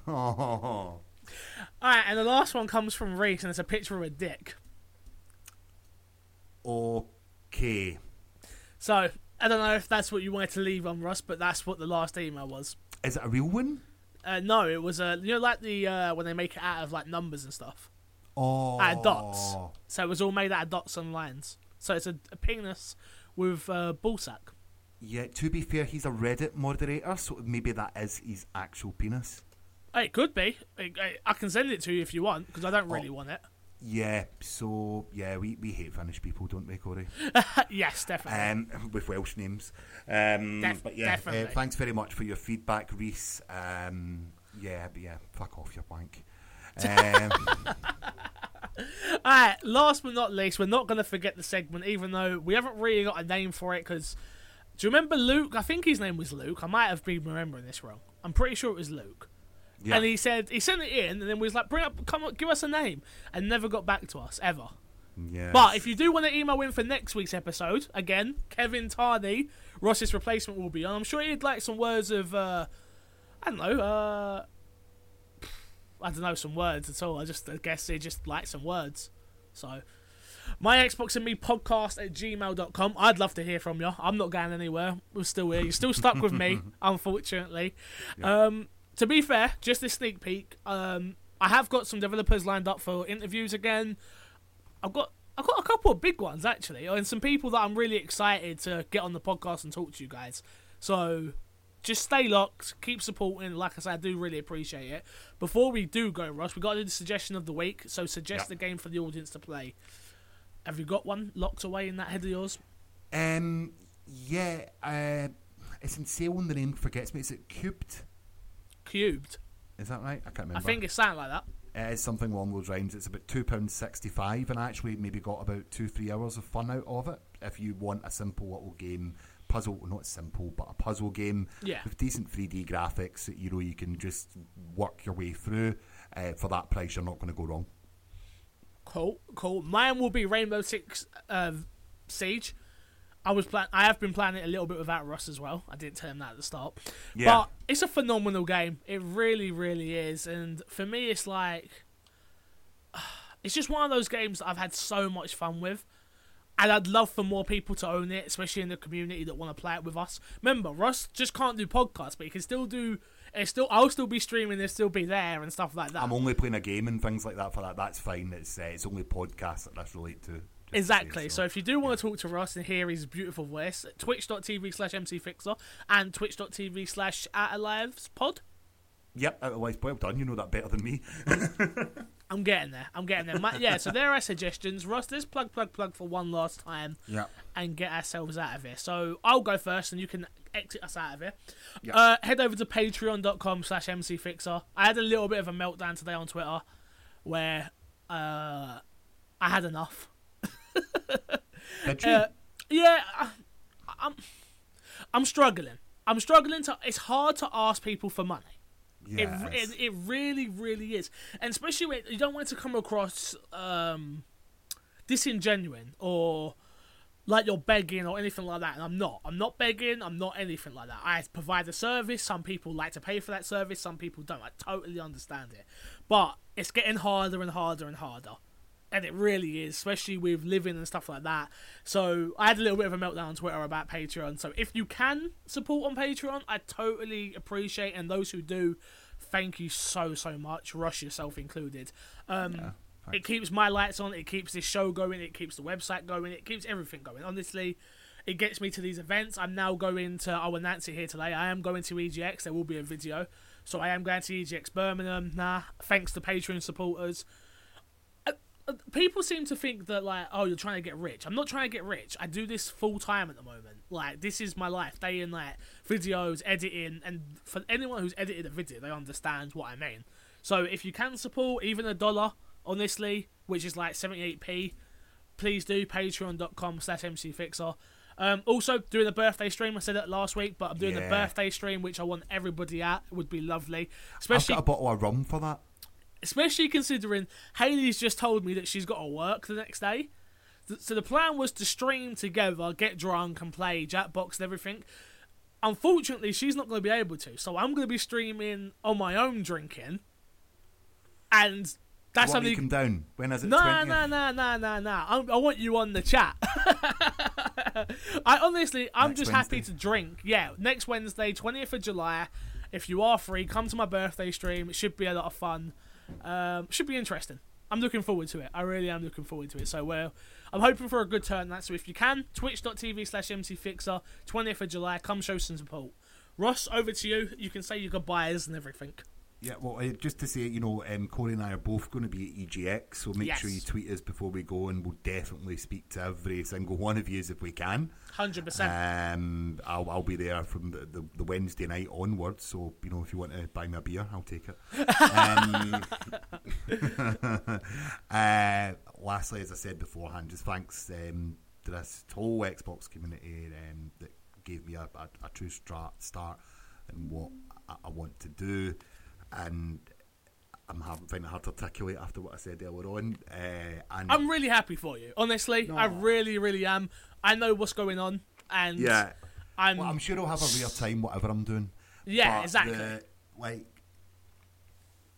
Oh, Alright, and the last one comes from Reese, and it's a picture of a dick. okay. So, I don't know if that's what you wanted to leave on, Russ, but that's what the last email was. Is it a real one? Uh, no, it was, uh, you know, like the, uh, when they make it out of, like, numbers and stuff. Oh, Out of dots. So it was all made out of dots and lines. So it's a, a penis with uh, ball sack. Yeah, to be fair, he's a Reddit moderator, so maybe that is his actual penis. It could be. I, I- I can send it to you if you want, because I don't really Oh. want it. Yeah, so yeah, we, we hate Finnish people, don't we, Corey? yes, definitely. Um, with Welsh names. Um, Def- but yeah, uh, definitely. thanks very much for your feedback, Reese. Um, yeah, but yeah, fuck off, your wank. Um, Alright, last but not least, we're not going to forget the segment, even though we haven't really got a name for it, because. Do you remember Luke? I think his name was Luke. I might have been remembering this wrong. I'm pretty sure it was Luke. yeah. And he said he sent it in, and then was like, "Bring up, come on, give us a name," and never got back to us ever. Yes. But if you do want to email in for next week's episode, again, Kevin Tardy, Ross's replacement will be on. I'm sure he'd like some words of, uh, I don't know, uh, I don't know, some words at all. I just I guess he just like some words. So, my Xbox and me podcast at gmail.com. I'd love to hear from you. I'm not going anywhere. We're still here. You're still stuck with me, unfortunately. Um, to be fair, just a sneak peek. Um, I have got some developers lined up for interviews again. I've got I've got a couple of big ones actually, and some people that I'm really excited to get on the podcast and talk to you guys. So just stay locked, keep supporting. Like I said, I do really appreciate it. Before we do go, Ross, we got to do the suggestion of the week. So suggest Yeah. the game for the audience to play. Have you got one locked away in that head of yours? Um, yeah, uh, it's in sale and the name forgets me. Is it Cubed? Cubed. Is that right? I can't remember. I think it's something like that. It is something along those lines. It's about two pounds sixty-five, and I actually maybe got about two, three hours of fun out of it. If you want a simple little game, puzzle, not simple, but a puzzle game Yeah. with decent three D graphics, that you know you can just work your way through. Uh, for that price, you're not going to go wrong. Cool, cool. Mine will be Rainbow Six uh, Siege. I was plan- I have been playing it a little bit without Russ as well. I didn't tell him that at the start. Yeah. But it's a phenomenal game. It really, really is. And for me, it's like it's just one of those games that I've had so much fun with. And I'd love for more people to own it, especially in the community that want to play it with us. Remember, Russ just can't do podcasts, but he can still do. It's still, I'll still be streaming. It'll still be there and stuff like that. I'm only playing a game and things like that for that. That's fine. It's uh, it's only podcasts that this relate to. just to say Exactly. So. if you do want to talk to Russ and hear his beautiful voice, twitch.tv slash mcfixer and twitch.tv slash pod. Yep, otherwise, well done. You know that better than me. I'm getting there. I'm getting there. My, yeah, so there are suggestions. Ross, let's plug, plug, plug for one last time yeah. and get ourselves out of here. So I'll go first and you can exit us out of here. Yeah. Uh, head over to patreon.com slash mcfixer. I had a little bit of a meltdown today on Twitter where uh, I had enough. Uh, yeah, I, I'm, I'm struggling. I'm struggling to. It's hard to ask people for money. It, Yes. it, it really, really is, and especially when you don't want it to come across um, disingenuine or like you're begging or anything like that. And I'm not. I'm not begging. I'm not anything like that. I provide a service. Some people like to pay for that service. Some people don't. I totally understand it, but it's getting harder and harder and harder. And it really is, especially with living and stuff like that. So I had a little bit of a meltdown on Twitter about Patreon. So if you can support on Patreon, I totally appreciate. And those who do, thank you so so much, Rush yourself included. Um, Yeah, it keeps my lights on. It keeps this show going. It keeps the website going. It keeps everything going. Honestly, it gets me to these events. I'm now going to. I will announce it here today. I am going to EGX. There will be a video. So I am going to EGX Birmingham. Nah, thanks to Patreon supporters. Uh, People seem to think that like, oh, you're trying to get rich. I'm not trying to get rich. I do this full time at the moment. Like, this is my life, day in like videos, editing, and for anyone who's edited a video, they understand what I mean. So if you can support even a dollar honestly, which is like 78p, please do patreon.com slash mcfixer. Um, also, doing a birthday stream. I said that last week, but I'm doing a Yeah. birthday stream, which I want everybody at. It would be lovely, I've especially got a bottle of rum for that. Especially considering Haley's just told me that she's got to work the next day. So the plan was to stream together, get drunk, and play Jackbox and everything. Unfortunately, she's not going to be able to, so I'm going to be streaming on my own drinking, and that's only you come down? When is it? no, 20th? no, no, no, no, no. I I want you on the chat. I honestly, I'm Next just happy to drink. Yeah, next Wednesday, 20th of July. If you are free, come to my birthday stream. It should be a lot of fun. Um, should be interesting. I'm looking forward to it. I really am looking forward to it. So, well, I'm hoping for a good turnout. So, if you can, twitch.tv slash mcfixer, 20th of July, come show some support. Ross, over to you. You can say your goodbyes and everything. Yeah, well, uh, just to say, you know, um, Corey and I are both going to be at EGX, so make sure you tweet us before we go, and we'll definitely speak to every single one of you if we can. 100%. Um, I'll, I'll be there from the, the, the Wednesday night onwards, so you know, if you want to buy me a beer, I'll take it. Um, uh, lastly, as I said beforehand, just thanks um, to this whole Xbox community um, that gave me a, a, a true start, start in what I, I want to do, and I'm having finding it hard to articulate after what I said earlier on. Uh, and I'm really happy for you. Honestly, I really, really am. I know what's going on, and yeah, I'm, well, I'm sure I'll have a real time, whatever I'm doing. Yeah, But exactly. the- like,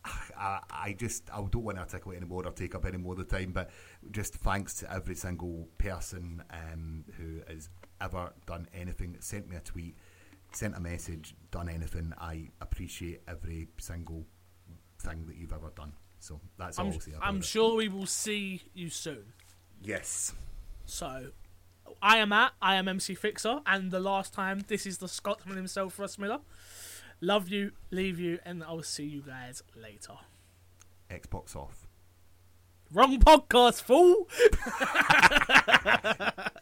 I, I just I don't want to articulate anymore or take up any more of the time. But just thanks to every single person um, who has ever done anything, that sent me a tweet, sent a message, done anything. I appreciate every single thing that you've ever done. So that's all I'm, about I'm it. sure we will see you soon. Yes. So, I am at I am MC Fixer, and the last time this is the Scotsman himself, Russ Miller. Love you, leave you, and I'll see you guys later. Xbox off. Wrong podcast, fool.